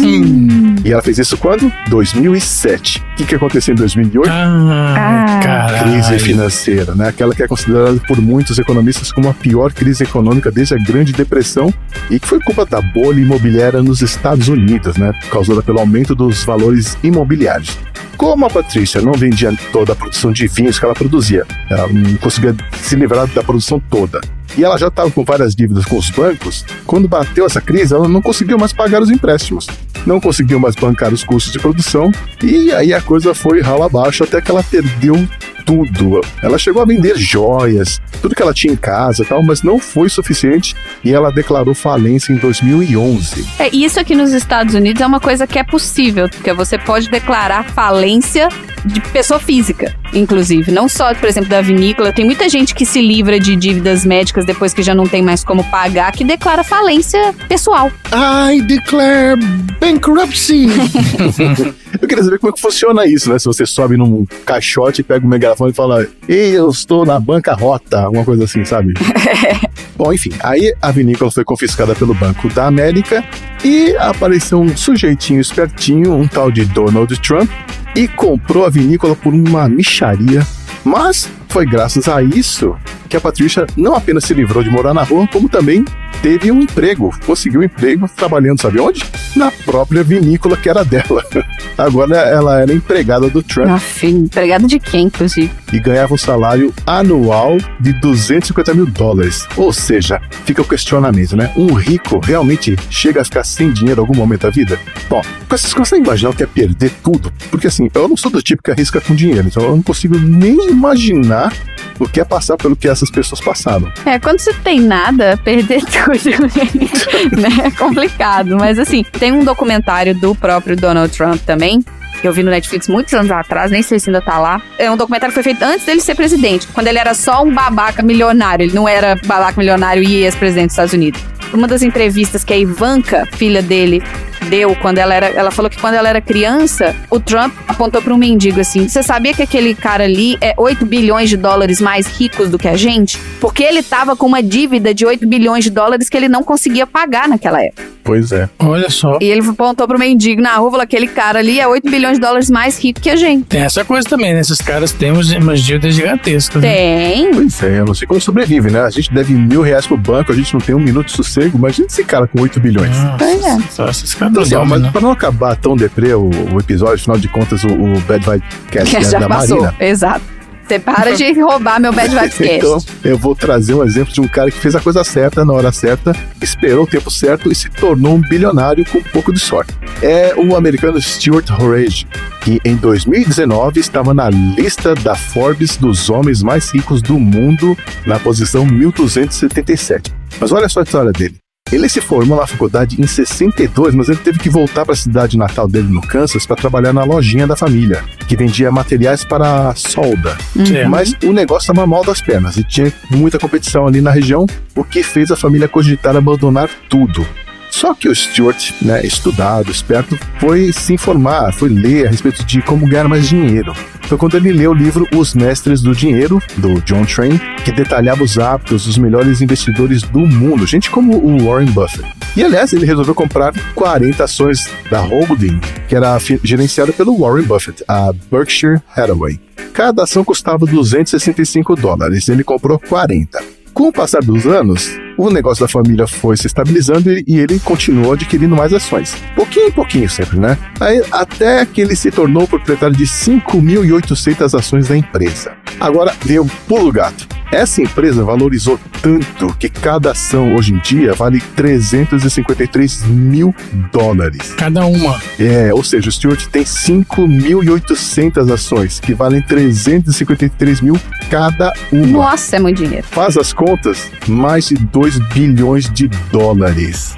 E ela fez isso quando? 2007. O que, que aconteceu em 2008? Ah, caralho. Crise financeira, né? Aquela que é considerada por muitos economistas como a pior crise econômica desde a Grande Depressão e que foi culpa da bolha imobiliária nos Estados Unidos, né? Causada pelo aumento dos valores imobiliários. Como a Patrícia não vendia toda a produção de vinhos que ela produzia, ela não conseguia se livrar da produção toda. E ela já estava com várias dívidas com os bancos. Quando bateu essa crise, ela não conseguiu mais pagar os empréstimos. Não conseguiu mais bancar os custos de produção. E aí a coisa foi rala abaixo até que ela perdeu tudo. Ela chegou a vender joias, tudo que ela tinha em casa e tal, mas não foi suficiente e ela declarou falência em 2011. É, isso aqui nos Estados Unidos é uma coisa que é possível, porque você pode declarar falência de pessoa física, inclusive. Não só, por exemplo, da vinícola. Tem muita gente que se livra de dívidas médicas depois que já não tem mais como pagar, que declara falência pessoal. I declare bankruptcy. [laughs] Eu queria saber como é que funciona isso, né? Se você sobe num caixote, pega um e fala, Ei, eu estou na bancarrota, alguma coisa assim, sabe? [laughs] Bom, enfim, aí a vinícola foi confiscada pelo Banco da América e apareceu um sujeitinho espertinho, um tal de Donald Trump, e comprou a vinícola por uma micharia. Mas foi graças a isso que a Patrícia não apenas se livrou de morar na rua, como também teve um emprego, conseguiu um emprego trabalhando, sabe onde? Na própria vinícola que era dela. [laughs] Agora ela era empregada do Trump Aff, empregado de quem, inclusive? e ganhava um salário anual de 250 mil dólares. Ou seja, fica o questionamento, né? Um rico realmente chega a ficar sem dinheiro em algum momento da vida? Bom, vocês conseguem imaginar o que é perder tudo? Porque assim, eu não sou do tipo que arrisca com dinheiro, então eu não consigo nem imaginar o que é passar pelo que essas pessoas passaram. É, quando você tem nada, perder [laughs] tudo né, é complicado. Mas assim, tem um documentário do próprio Donald Trump também. Que eu vi no Netflix muitos anos atrás, nem sei se ainda tá lá. É um documentário que foi feito antes dele ser presidente, quando ele era só um babaca milionário. Ele não era babaca milionário e ex-presidente dos Estados Unidos. Uma das entrevistas que a Ivanka, filha dele, deu quando ela era. Ela falou que quando ela era criança, o Trump apontou para um mendigo assim: Você sabia que aquele cara ali é 8 bilhões de dólares mais ricos do que a gente? Porque ele tava com uma dívida de 8 bilhões de dólares que ele não conseguia pagar naquela época. Pois é. Olha só. E ele apontou pro mendigo na rua, falou: aquele cara ali é 8 bilhões de dólares mais rico que a gente. Tem essa coisa também, né? Esses caras têm umas, dívidas gigantescas. né? Tem. Pois é, eu não sei como sobrevive, né? A gente deve mil reais pro banco, a gente não tem um minuto de sossego, imagina esse cara com 8 bilhões. Pois é. Só esses caras Então, não mas não. pra não acabar tão deprê o, o episódio, afinal de contas, o, o Bad Vibe Cast é Já da passou. Marina. Exato. Você para de [laughs] roubar meu Bad Vibes Cast. Então, eu vou trazer um exemplo de um cara que fez a coisa certa na hora certa, esperou o tempo certo e se tornou um bilionário com um pouco de sorte. É o americano Stuart Horage, que em 2019 estava na lista da Forbes dos homens mais ricos do mundo, na posição 1277. Mas olha só a história dele. Ele se formou na faculdade em 62, mas ele teve que voltar para a cidade natal dele no Kansas para trabalhar na lojinha da família, que vendia materiais para solda. Certo. Mas o negócio estava mal das pernas e tinha muita competição ali na região, o que fez a família cogitar abandonar tudo. Só que o Stuart, né, estudado, esperto, foi se informar, foi ler a respeito de como ganhar mais dinheiro. Foi quando ele leu o livro Os Mestres do Dinheiro, do John Train, que detalhava os hábitos dos melhores investidores do mundo, gente como o Warren Buffett. E aliás, ele resolveu comprar 40 ações da holding, que era gerenciada pelo Warren Buffett, a Berkshire Hathaway. Cada ação custava 265 dólares, ele comprou 40. Com o passar dos anos, o negócio da família foi se estabilizando e e ele continuou adquirindo mais ações. Pouquinho em pouquinho sempre, né? Aí, até que ele se tornou proprietário de 5.800 ações da empresa. Agora veio o pulo gato. Essa empresa valorizou tanto que cada ação hoje em dia vale 353 mil dólares. Cada uma. É, ou seja, o Stuart tem 5.800 ações, que valem 353 mil cada uma. Nossa, é muito dinheiro. Faz as contas, mais de 2 bilhões de dólares.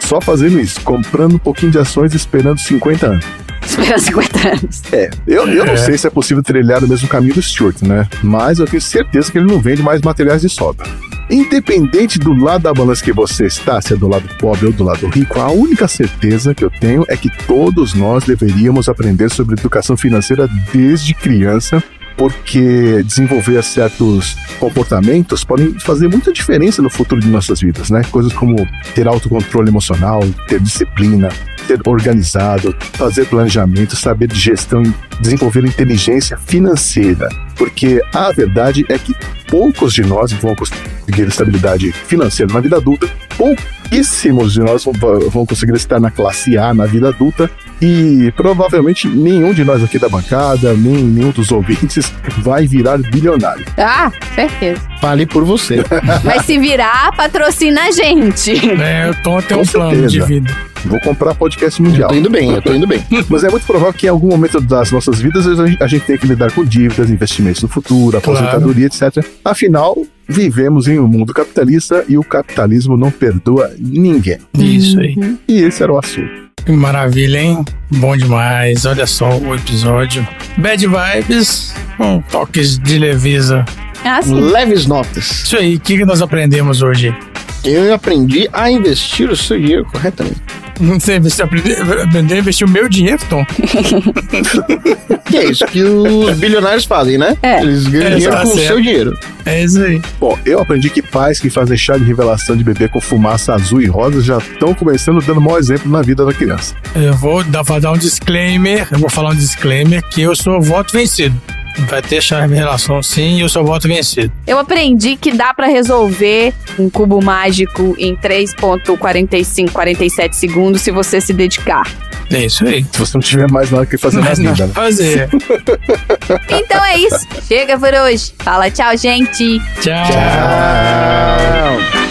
Só fazendo isso, comprando um pouquinho de ações e esperando 50 anos. Espera 50 anos. É, eu, eu não É. sei se é possível trilhar o mesmo caminho do Stuart, né? Mas eu tenho certeza que ele não vende mais materiais de solda. Independente do lado da balança que você está, se é do lado pobre ou do lado rico, a única certeza que eu tenho é que todos nós deveríamos aprender sobre educação financeira desde criança, porque desenvolver certos comportamentos podem fazer muita diferença no futuro de nossas vidas, né? Coisas como ter autocontrole emocional, ter disciplina, ser organizado, fazer planejamento, saber de gestão desenvolver inteligência financeira. Porque a verdade é que poucos de nós vão conseguir estabilidade financeira na vida adulta, pouquíssimos de nós vão conseguir estar na classe A na vida adulta e provavelmente nenhum de nós aqui da bancada, nem nenhum dos ouvintes vai virar bilionário. Ah, certeza. Fale por você. [laughs] Mas se virar, patrocina a gente. É, eu tô até um plano de certeza. vida. Vou comprar podcast Eu mundial. tô indo bem, eu tô indo bem. [laughs] Mas é muito provável que em algum momento das nossas vidas a gente, a gente tenha que lidar com dívidas, investimentos no futuro, aposentadoria, etc. Afinal, vivemos em um mundo capitalista e o capitalismo não perdoa ninguém. Isso aí. E esse era o assunto. Que maravilha, hein? Bom demais. Olha só o episódio. Bad vibes, com toques de leveza. É assim. Leves notas. Isso aí, o que, que nós aprendemos hoje? Eu aprendi a investir o seu dinheiro corretamente. Você, você aprendeu, aprendeu a investir o meu dinheiro, Tom? Que [laughs] é isso que os bilionários fazem, né? É. Eles ganham É, dinheiro tá com o seu dinheiro. É isso aí. Bom, eu aprendi que pais que fazem chá de revelação de bebê com fumaça azul e rosa já estão começando dando mau exemplo na vida da criança. Eu vou dar, vou dar um disclaimer, eu vou falar um disclaimer que eu sou voto vencido. Vai ter chave relação sim e eu sou voto vencido. Eu aprendi que dá pra resolver um cubo mágico em 3.45, 47 segundos se você se dedicar. É isso aí. Se você não tiver mais nada que fazer na Mas não vida, né? fazer. [laughs] Então é isso. Chega por hoje. Fala tchau, gente. Tchau. Tchau.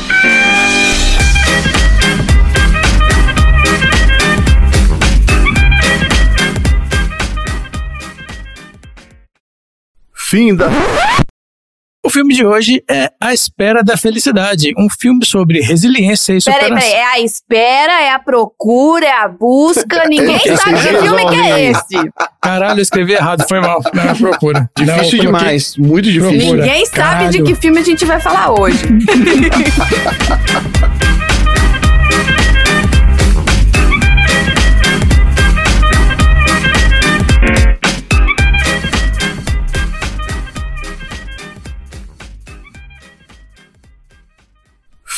Fim da. O filme de hoje é A Espera da Felicidade, um filme sobre resiliência e Peraí, superação. peraí. É a espera, é a procura, é a busca. Ninguém Esse sabe que filme que é esse. Caralho, eu escrevi errado, foi mal. [laughs] Não é procura. Não, Difícil coloquei- demais. Muito difícil. Procura. Ninguém sabe de Caralho. que filme a gente vai falar hoje. [laughs]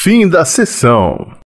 Fim da sessão.